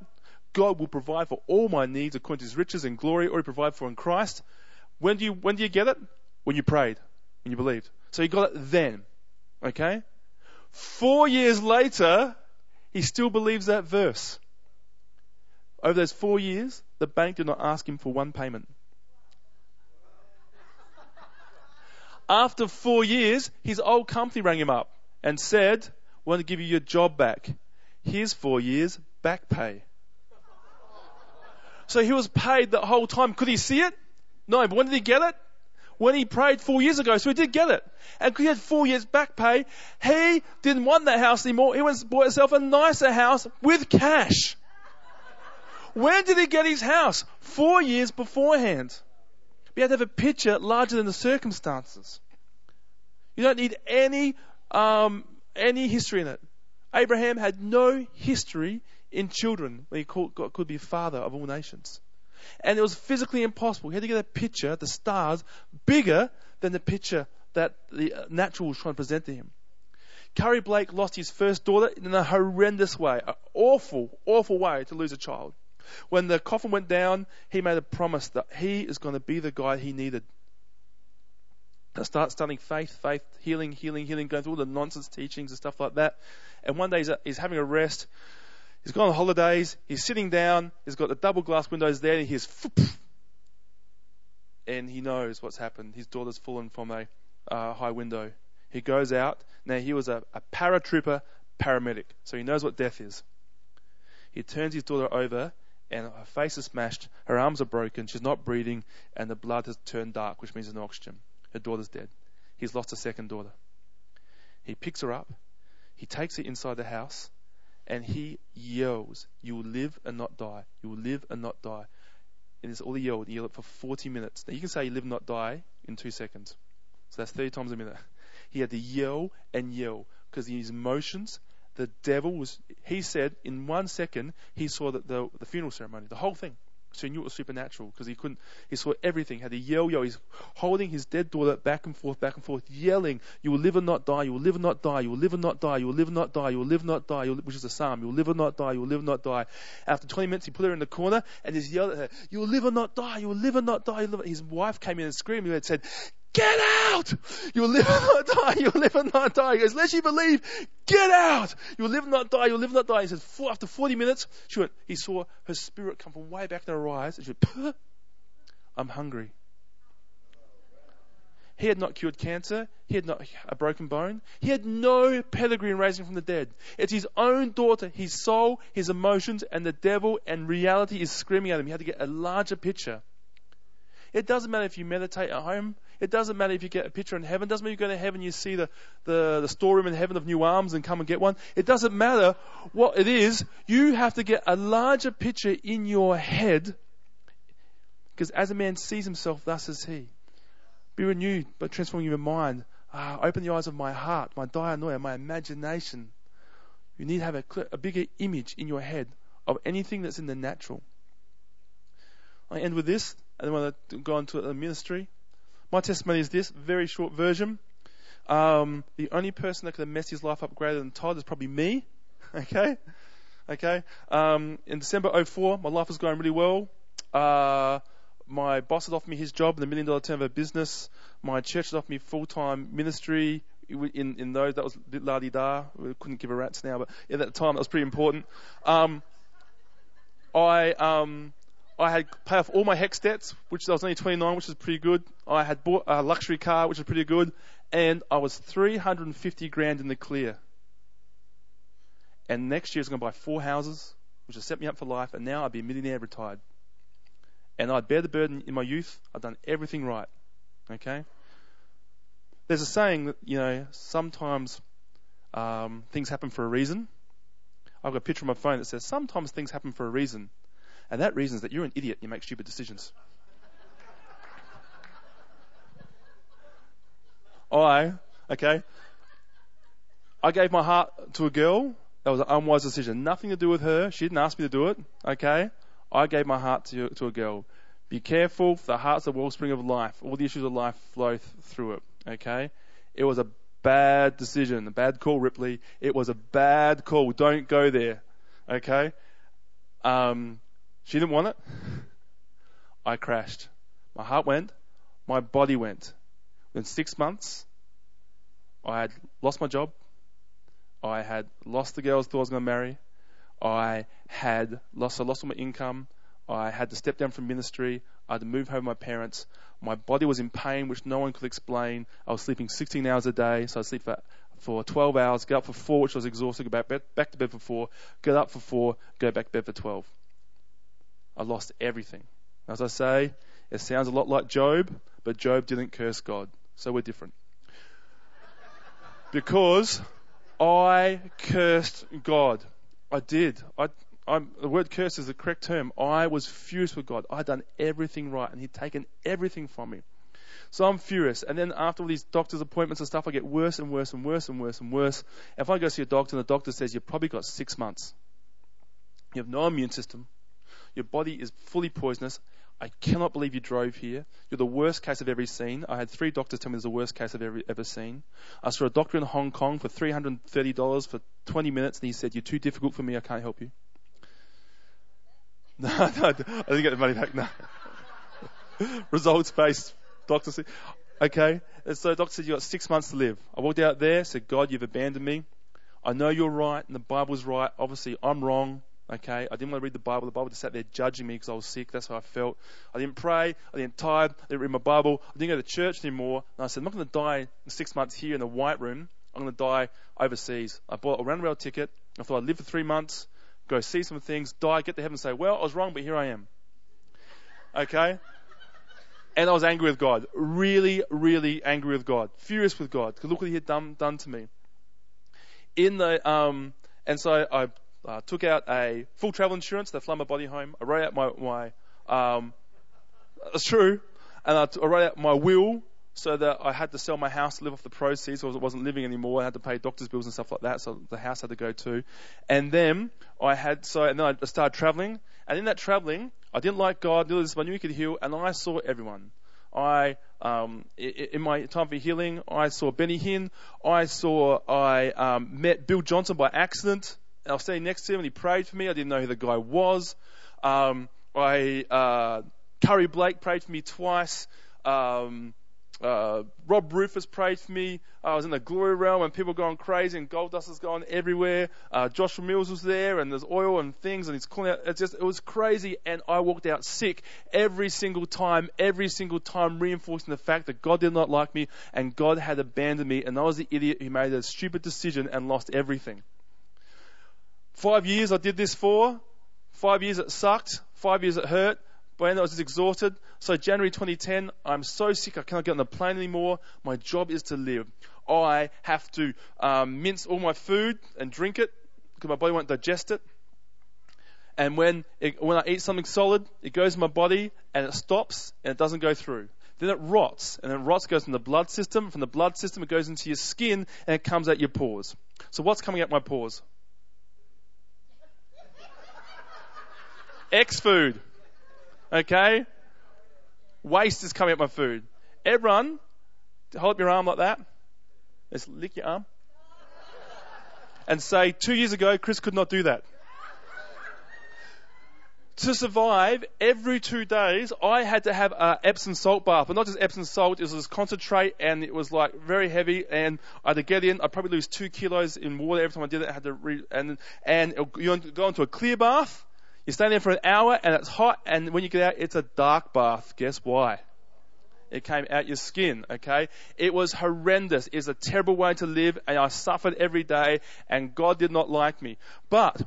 God will provide for all my needs according to his riches and glory, or he provide for in Christ. When do you, when do you get it? When you prayed, when you believed. So he got it then. Okay? Four years later, he still believes that verse. Over those four years, the bank did not ask him for one payment. After four years, his old company rang him up and said, We want to give you your job back. Here's four years back pay. So he was paid the whole time. Could he see it? No, but when did he get it? When he prayed four years ago, so he did get it. And because he had four years back pay, he didn't want that house anymore. He went and bought himself a nicer house with cash. When did he get his house? Four years beforehand. We have to have a picture larger than the circumstances. You don't need any um, any history in it. Abraham had no history in children when he could be father of all nations. And it was physically impossible. He had to get a picture, the stars, bigger than the picture that the uh, natural was trying to present to him. Curry Blake lost his first daughter in a horrendous way, an awful, awful way to lose a child. When the coffin went down, he made a promise that he is going to be the guy he needed. I start studying faith, faith, healing, healing, healing, going through all the nonsense teachings and stuff like that. And one day he's, he's having a rest. He's gone on holidays. He's sitting down. He's got the double glass windows there. And he hears, and he knows what's happened. His daughter's fallen from a uh, high window. He goes out. Now he was a, a paratrooper paramedic, so he knows what death is. He turns his daughter over, and her face is smashed. Her arms are broken. She's not breathing, and the blood has turned dark, which means there's no oxygen. Her daughter's dead. He's lost a second daughter. He picks her up, he takes her inside the house, and he yells, You will live and not die. You will live and not die. And it's all he yelled. He yelled for 40 minutes. Now you can say you live not die in two seconds. So that's 30 times a minute. He had to yell and yell because his emotions, the devil was, he said in one second, he saw the, the, the funeral ceremony, the whole thing. So he knew it was supernatural because he couldn't, he saw everything, had to yell, yell. He's holding his dead daughter back and forth, back and forth, yelling, You will live and not die, you will live and not die, you will live and not die, you will live and not die, you will live and not die, which is a psalm, you will live and not die, you will live and not die. After 20 minutes, he put her in the corner and just yelled at her, You will live and not die, you will live and not die. His wife came in and screamed and said, Get out! You'll live and not die. You'll live and not die. He goes, Unless you believe, get out! You'll live and not die. You'll live and not die. He says, after 40 minutes, she went, he saw her spirit come from way back in her eyes, and she went, I'm hungry. He had not cured cancer. He had not a broken bone. He had no pedigree in raising from the dead. It's his own daughter, his soul, his emotions, and the devil and reality is screaming at him. He had to get a larger picture. It doesn't matter if you meditate at home. It doesn't matter if you get a picture in heaven. It doesn't matter if you go to heaven, and you see the, the, the storeroom in heaven of new arms and come and get one. It doesn't matter what it is. You have to get a larger picture in your head because as a man sees himself, thus is he. Be renewed by transforming your mind. Ah, open the eyes of my heart, my dianoia, my imagination. You need to have a, a bigger image in your head of anything that's in the natural. I end with this, and then I go on to the ministry. My testimony is this, very short version. Um, the only person that could have messed his life up greater than Todd is probably me. Okay? Okay? Um, in December 04, my life was going really well. Uh, my boss had offered me his job in the million dollar turnover business. My church had offered me full time ministry. In, in those, that was a bit la di da. We couldn't give a rat's now, but at that time, that was pretty important. Um, I, um, I had paid off all my HECS debts, which I was only 29, which was pretty good. I had bought a luxury car, which was pretty good. And I was 350 grand in the clear. And next year I was going to buy four houses, which has set me up for life. And now I'd be a millionaire retired and I'd bear the burden in my youth. I'd done everything right. Okay? There's a saying that, you know, sometimes um, things happen for a reason. I've got a picture on my phone that says, sometimes things happen for a reason. And that reason is that you're an idiot, you make stupid decisions. I, okay, I gave my heart to a girl. That was an unwise decision. Nothing to do with her. She didn't ask me to do it. Okay. I gave my heart to, to a girl. Be careful, the heart's the wellspring of life. All the issues of life flow th- through it. Okay? It was a bad decision, a bad call, Ripley. It was a bad call. Don't go there. Okay? Um, she didn't want it. I crashed. My heart went. My body went. Within six months, I had lost my job. I had lost the girl I thought I was going to marry. I had lost, I lost all my income. I had to step down from ministry. I had to move home with my parents. My body was in pain, which no one could explain. I was sleeping 16 hours a day, so I'd sleep for, for 12 hours, get up for four, which I was exhausted, go back, back to bed for four, get up for four, go back to bed for 12. I lost everything. As I say, it sounds a lot like Job, but Job didn't curse God. So we're different. because I cursed God. I did. I, I'm, the word curse is the correct term. I was furious with God. I'd done everything right, and He'd taken everything from me. So I'm furious. And then after all these doctor's appointments and stuff, I get worse and worse and worse and worse and worse. And If I go see a doctor and the doctor says you've probably got six months, you have no immune system, your body is fully poisonous, I cannot believe you drove here. You're the worst case I've ever seen. I had three doctors tell me it's the worst case I've ever, ever seen. I saw a doctor in Hong Kong for $330 for 20 minutes, and he said, You're too difficult for me, I can't help you. No, no, I didn't get the money back, no. Results based doctor Okay, and so the doctor said, You've got six months to live. I walked out there, said, God, you've abandoned me. I know you're right, and the Bible's right. Obviously, I'm wrong. Okay, I didn't want to read the Bible. The Bible just sat there judging me because I was sick. That's how I felt. I didn't pray. I didn't tithe. I didn't read my Bible. I didn't go to church anymore. And I said, I'm not going to die in six months here in the white room. I'm going to die overseas. I bought a round rail ticket. I thought I'd live for three months, go see some things, die, get to heaven and say, well, I was wrong, but here I am. Okay? And I was angry with God. Really, really angry with God. Furious with God. Because look what he had done, done to me. In the, um, and so I uh, took out a full travel insurance fly my body home. I wrote out my, my um, it's true, and I, t- I wrote out my will so that I had to sell my house to live off the proceeds, or I wasn't living anymore. I had to pay doctor's bills and stuff like that, so the house had to go too. And then I had so, and then I started traveling, and in that traveling, I didn't like God, knew I knew He could heal, and I saw everyone. I, um, in my time for healing, I saw Benny Hinn. I saw, I um, met Bill Johnson by accident. I was standing next to him and he prayed for me. I didn't know who the guy was. Um, I, uh, Curry Blake prayed for me twice. Um, uh, Rob Rufus prayed for me. I was in the glory realm and people were going crazy and gold dust was going everywhere. Uh, Joshua Mills was there and there's oil and things and he's calling out. It just, it was crazy and I walked out sick every single time, every single time reinforcing the fact that God did not like me and God had abandoned me and I was the idiot who made a stupid decision and lost everything. Five years I did this for. Five years it sucked. Five years it hurt. When I was just exhausted. So January 2010, I'm so sick I cannot get on the plane anymore. My job is to live. I have to um, mince all my food and drink it because my body won't digest it. And when it, when I eat something solid, it goes in my body and it stops and it doesn't go through. Then it rots, and then rots goes in the blood system. From the blood system, it goes into your skin and it comes out your pores. So what's coming out my pores? X food. Okay? Waste is coming up my food. Everyone, hold up your arm like that. Let's lick your arm. And say, two years ago, Chris could not do that. To survive, every two days, I had to have an Epsom salt bath. But not just Epsom salt, it was concentrate and it was like very heavy and I had to get in, I'd probably lose two kilos in water every time I did it. I had to re- and, and you go into a clear bath you stay there for an hour and it's hot, and when you get out, it's a dark bath. Guess why? It came out your skin, okay? It was horrendous. It's a terrible way to live, and I suffered every day, and God did not like me. But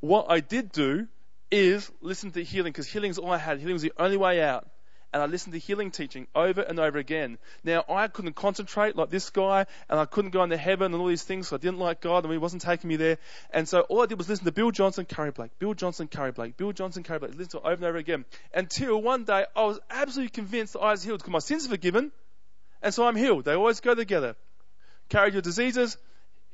what I did do is listen to healing, because healing is all I had. Healing was the only way out and I listened to healing teaching over and over again. Now, I couldn't concentrate like this guy, and I couldn't go into heaven and all these things, so I didn't like God, and He wasn't taking me there. And so all I did was listen to Bill Johnson, Curry Blake, Bill Johnson, Curry Blake, Bill Johnson, Curry Blake, listen to it over and over again. Until one day, I was absolutely convinced that I was healed because my sins are forgiven, and so I'm healed. They always go together. Carry your diseases,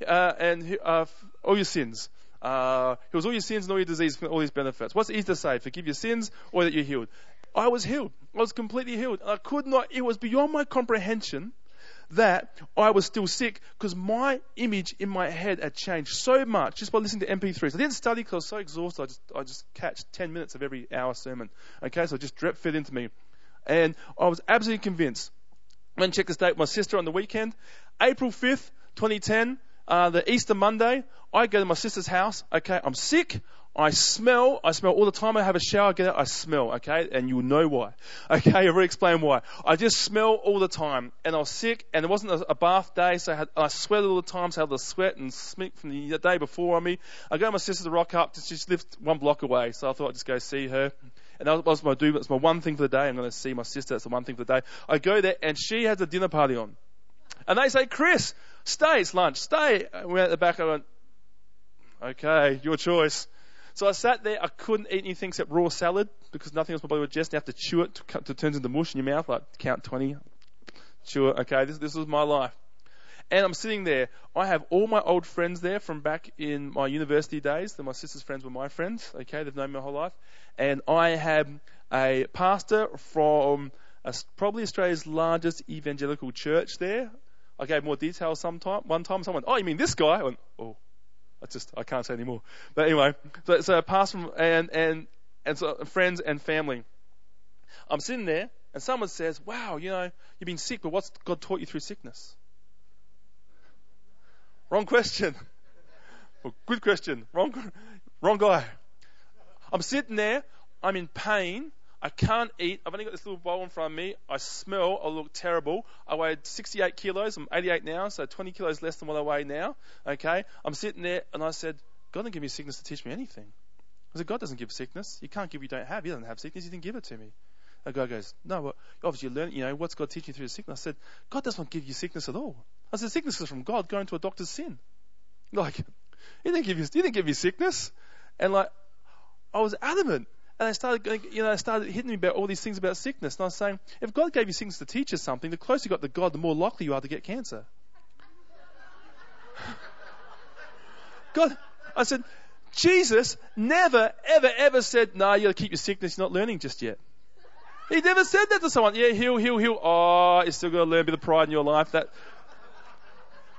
uh, and uh, all your sins. Uh, heals all your sins and all your diseases, all these benefits. What's easy to say? Forgive your sins or that you're healed. I was healed. I was completely healed. I could not, it was beyond my comprehension that I was still sick because my image in my head had changed so much just by listening to MP3s. I didn't study because I was so exhausted. I just, I just catch 10 minutes of every hour sermon. Okay, so it just drip fed into me. And I was absolutely convinced. I went and checked this date with my sister on the weekend. April 5th, 2010, uh, the Easter Monday, I go to my sister's house. Okay, I'm sick. I smell, I smell all the time I have a shower, I get out, I smell, okay? And you'll know why. Okay, I'll really explain why. I just smell all the time. And I was sick, and it wasn't a, bath day, so I, had, I sweated all the time, so I had the sweat and smink from the day before on me. I go to my sister to rock up, she just lived one block away, so I thought I'd just go see her. And that was my do, that's my one thing for the day. I'm to see my sister, that's the one thing for the day. I go there, and she has a dinner party on. And they say, Chris, stay, it's lunch, stay. And we're at the back, I went, okay, your choice. So I sat there. I couldn't eat anything except raw salad because nothing else my body would digest. You have to chew it to, to turns into mush in your mouth, like count 20, chew it. Okay, this, this was my life. And I'm sitting there. I have all my old friends there from back in my university days. That my sister's friends were my friends. Okay, they've known me my whole life. And I have a pastor from a, probably Australia's largest evangelical church there. I gave more details sometime. One time, someone, oh, you mean this guy? I went, oh, I just I can't say anymore. But anyway, so, so apart from and and and so friends and family, I'm sitting there and someone says, "Wow, you know, you've been sick, but what's God taught you through sickness?" Wrong question. Well, good question. Wrong, wrong guy. I'm sitting there. I'm in pain. I can't eat. I've only got this little bowl in front of me. I smell. I look terrible. I weighed 68 kilos. I'm 88 now, so 20 kilos less than what I weigh now. Okay. I'm sitting there and I said, God didn't give me sickness to teach me anything. I said, God doesn't give sickness. You can't give you don't have. He doesn't have sickness. He didn't give it to me. A guy goes, no, well, obviously you learn, you know, what's God teaching you through the sickness? I said, God doesn't give you sickness at all. I said, sickness is from God going to a doctor's sin. Like, he didn't give you, he didn't give you sickness. And like, I was adamant. And I started you know, I started hitting me about all these things about sickness. And I was saying, if God gave you sickness to teach us something, the closer you got to God, the more likely you are to get cancer. God, I said, Jesus never, ever, ever said, no, nah, you got to keep your sickness, you're not learning just yet. He never said that to someone. Yeah, heal, heal, heal. Oh, you still got to learn a bit of pride in your life. That.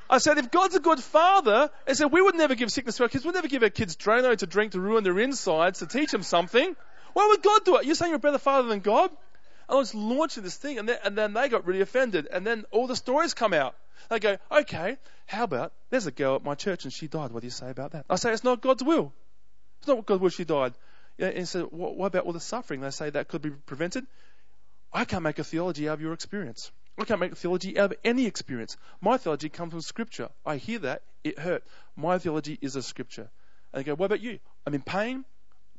I said, if God's a good father, I said, we would never give sickness to our kids. We'd never give our kids Drano to drink to ruin their insides to teach them something. Why would God do it? You're saying you're a better father than God? And I was launching this thing, and then, and then they got really offended. And then all the stories come out. They go, okay, how about there's a girl at my church and she died. What do you say about that? I say, it's not God's will. It's not God's will she died. And so what, what about all the suffering? They say that could be prevented. I can't make a theology out of your experience. I can't make a theology out of any experience. My theology comes from Scripture. I hear that, it hurt. My theology is a Scripture. And they go, what about you? I'm in pain.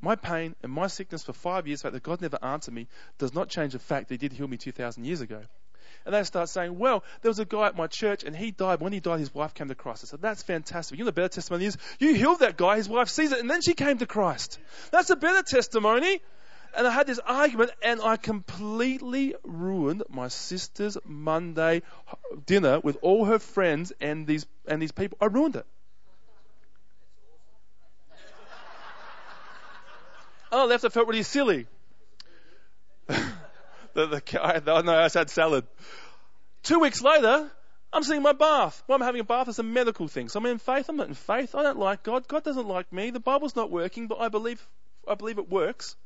My pain and my sickness for five years, the fact that God never answered me, does not change the fact that He did heal me 2,000 years ago. And they start saying, well, there was a guy at my church and he died. When he died, his wife came to Christ. I said, that's fantastic. You know, the better testimony is you healed that guy, his wife sees it, and then she came to Christ. That's a better testimony. And I had this argument and I completely ruined my sister's Monday dinner with all her friends and these, and these people. I ruined it. Oh, left. I felt really silly. the, the, I, no, I had salad. Two weeks later, I'm in my bath. Why I'm having a bath is a medical thing. So I'm in faith. I'm not in faith. I don't like God. God doesn't like me. The Bible's not working, but I believe, I believe it works.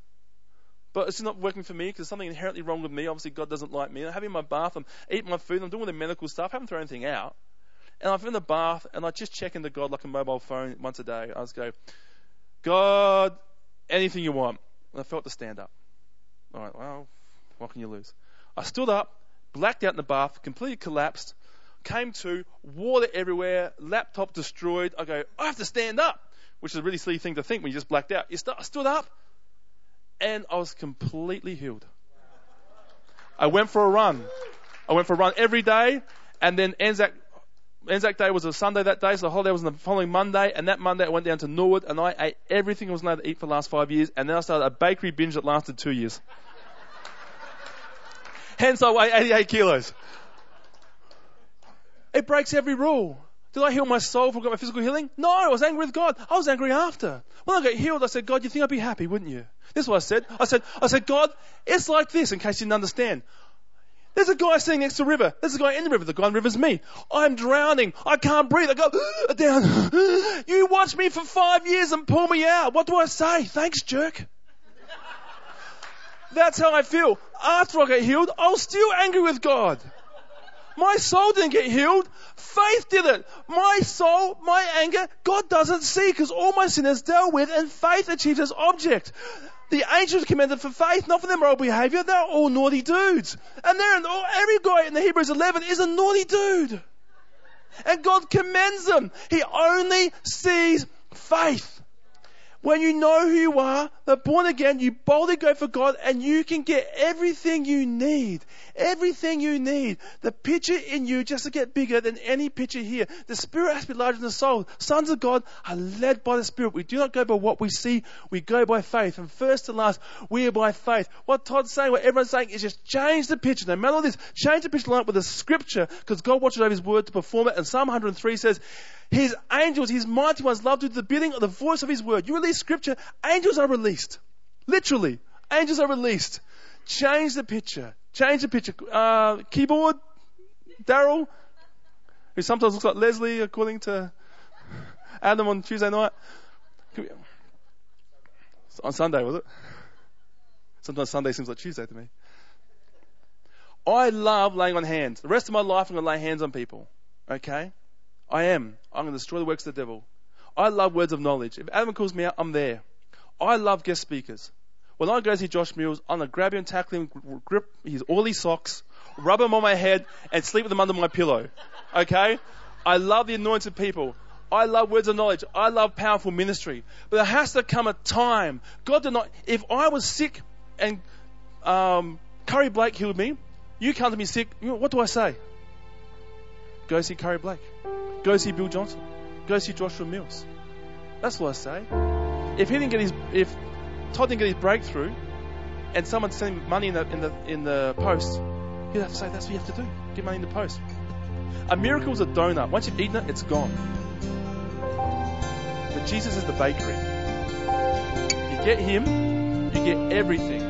But it's not working for me because there's something inherently wrong with me. Obviously, God doesn't like me. I'm having my bath. I'm eating my food. I'm doing all the medical stuff. I haven't thrown anything out. And I'm in the bath and I just check into God like a mobile phone once a day. I just go, God, anything you want. And I felt to stand up. All right, well, what can you lose? I stood up, blacked out in the bath, completely collapsed, came to, water everywhere, laptop destroyed. I go, I have to stand up, which is a really silly thing to think when you just blacked out. You st- I stood up, and I was completely healed. I went for a run. I went for a run every day, and then Anzac Anzac Day was a Sunday that day, so the holiday was on the following Monday, and that Monday I went down to Norwood and I ate everything I was allowed to eat for the last five years, and then I started a bakery binge that lasted two years. Hence I weigh 88 kilos. It breaks every rule. Did I heal my soul for my physical healing? No, I was angry with God. I was angry after. When I got healed, I said, God, you think I'd be happy, wouldn't you? This is what I said. I said, I said, God, it's like this, in case you didn't understand. There's a guy sitting next to the river. There's a guy in the river. The guy in the river's me. I'm drowning. I can't breathe. I go down. You watch me for five years and pull me out. What do I say? Thanks, jerk. That's how I feel. After I get healed, I was still angry with God. My soul didn't get healed. Faith did it. My soul, my anger, God doesn't see because all my sin is dealt with and faith achieves its object. The angels commended for faith, not for their moral behavior. They're all naughty dudes. And they're, every guy in the Hebrews 11 is a naughty dude. And God commends them. He only sees faith. When you know who you are, the born again, you boldly go for God and you can get everything you need. Everything you need. The picture in you just to get bigger than any picture here. The spirit has to be larger than the soul. Sons of God are led by the spirit. We do not go by what we see, we go by faith. And first to last, we are by faith. What Todd's saying, what everyone's saying is just change the picture. No matter what this, change the picture line up with the scripture because God watches over his word to perform it. And Psalm 103 says, his angels, his mighty ones, love to do the bidding of the voice of his word. You release scripture, angels are released. Literally, angels are released. Change the picture. Change the picture. Uh, keyboard, Daryl, who sometimes looks like Leslie, according to Adam on Tuesday night. On Sunday, was it? Sometimes Sunday seems like Tuesday to me. I love laying on hands. The rest of my life, I'm going to lay hands on people. Okay? I am. I'm going to destroy the works of the devil. I love words of knowledge. If Adam calls me out, I'm there. I love guest speakers. When I go see Josh Mills, I'm going to grab him, tackle him, grip his oily socks, rub him on my head, and sleep with him under my pillow. Okay? I love the anointed people. I love words of knowledge. I love powerful ministry. But there has to come a time. God did not. If I was sick and um, Curry Blake healed me, you come to me sick, what do I say? Go see Curry Blake. Go see Bill Johnson. Go see Joshua Mills. That's what I say. If he didn't get his, if Todd didn't get his breakthrough, and someone sent him money in the in the in the post, he'd have to say that's what you have to do. Get money in the post. A miracle is a donut. Once you've eaten it, it's gone. But Jesus is the bakery. You get him, you get everything.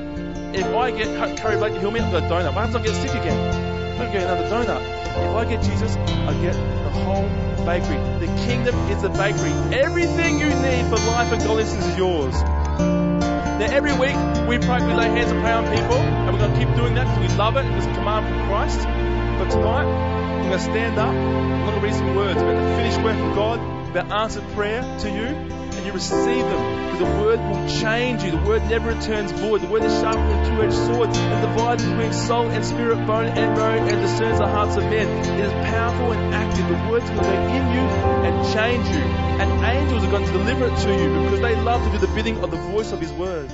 If I get Curry Blake to heal me, I've got a donut. What happens I get sick again? I get another donut. If I get Jesus, I get the whole bakery. The kingdom is the bakery. Everything you need for life and godliness is yours. Now, every week we pray, we lay hands and pray on people, and we're going to keep doing that because we love it. It's a command from Christ. But tonight, I'm going to stand up. I'm going to read some words about the finished work of God, about answered prayer to you, and you receive them because the word will change you. The word never returns void. The word is sharper than two-edged sword and divides between soul and spirit, bone and marrow, and discerns the hearts of men. It is powerful and active. The word's to go in you and change you. And angels are going to deliver it to you because they love to do the bidding of the voice of His word.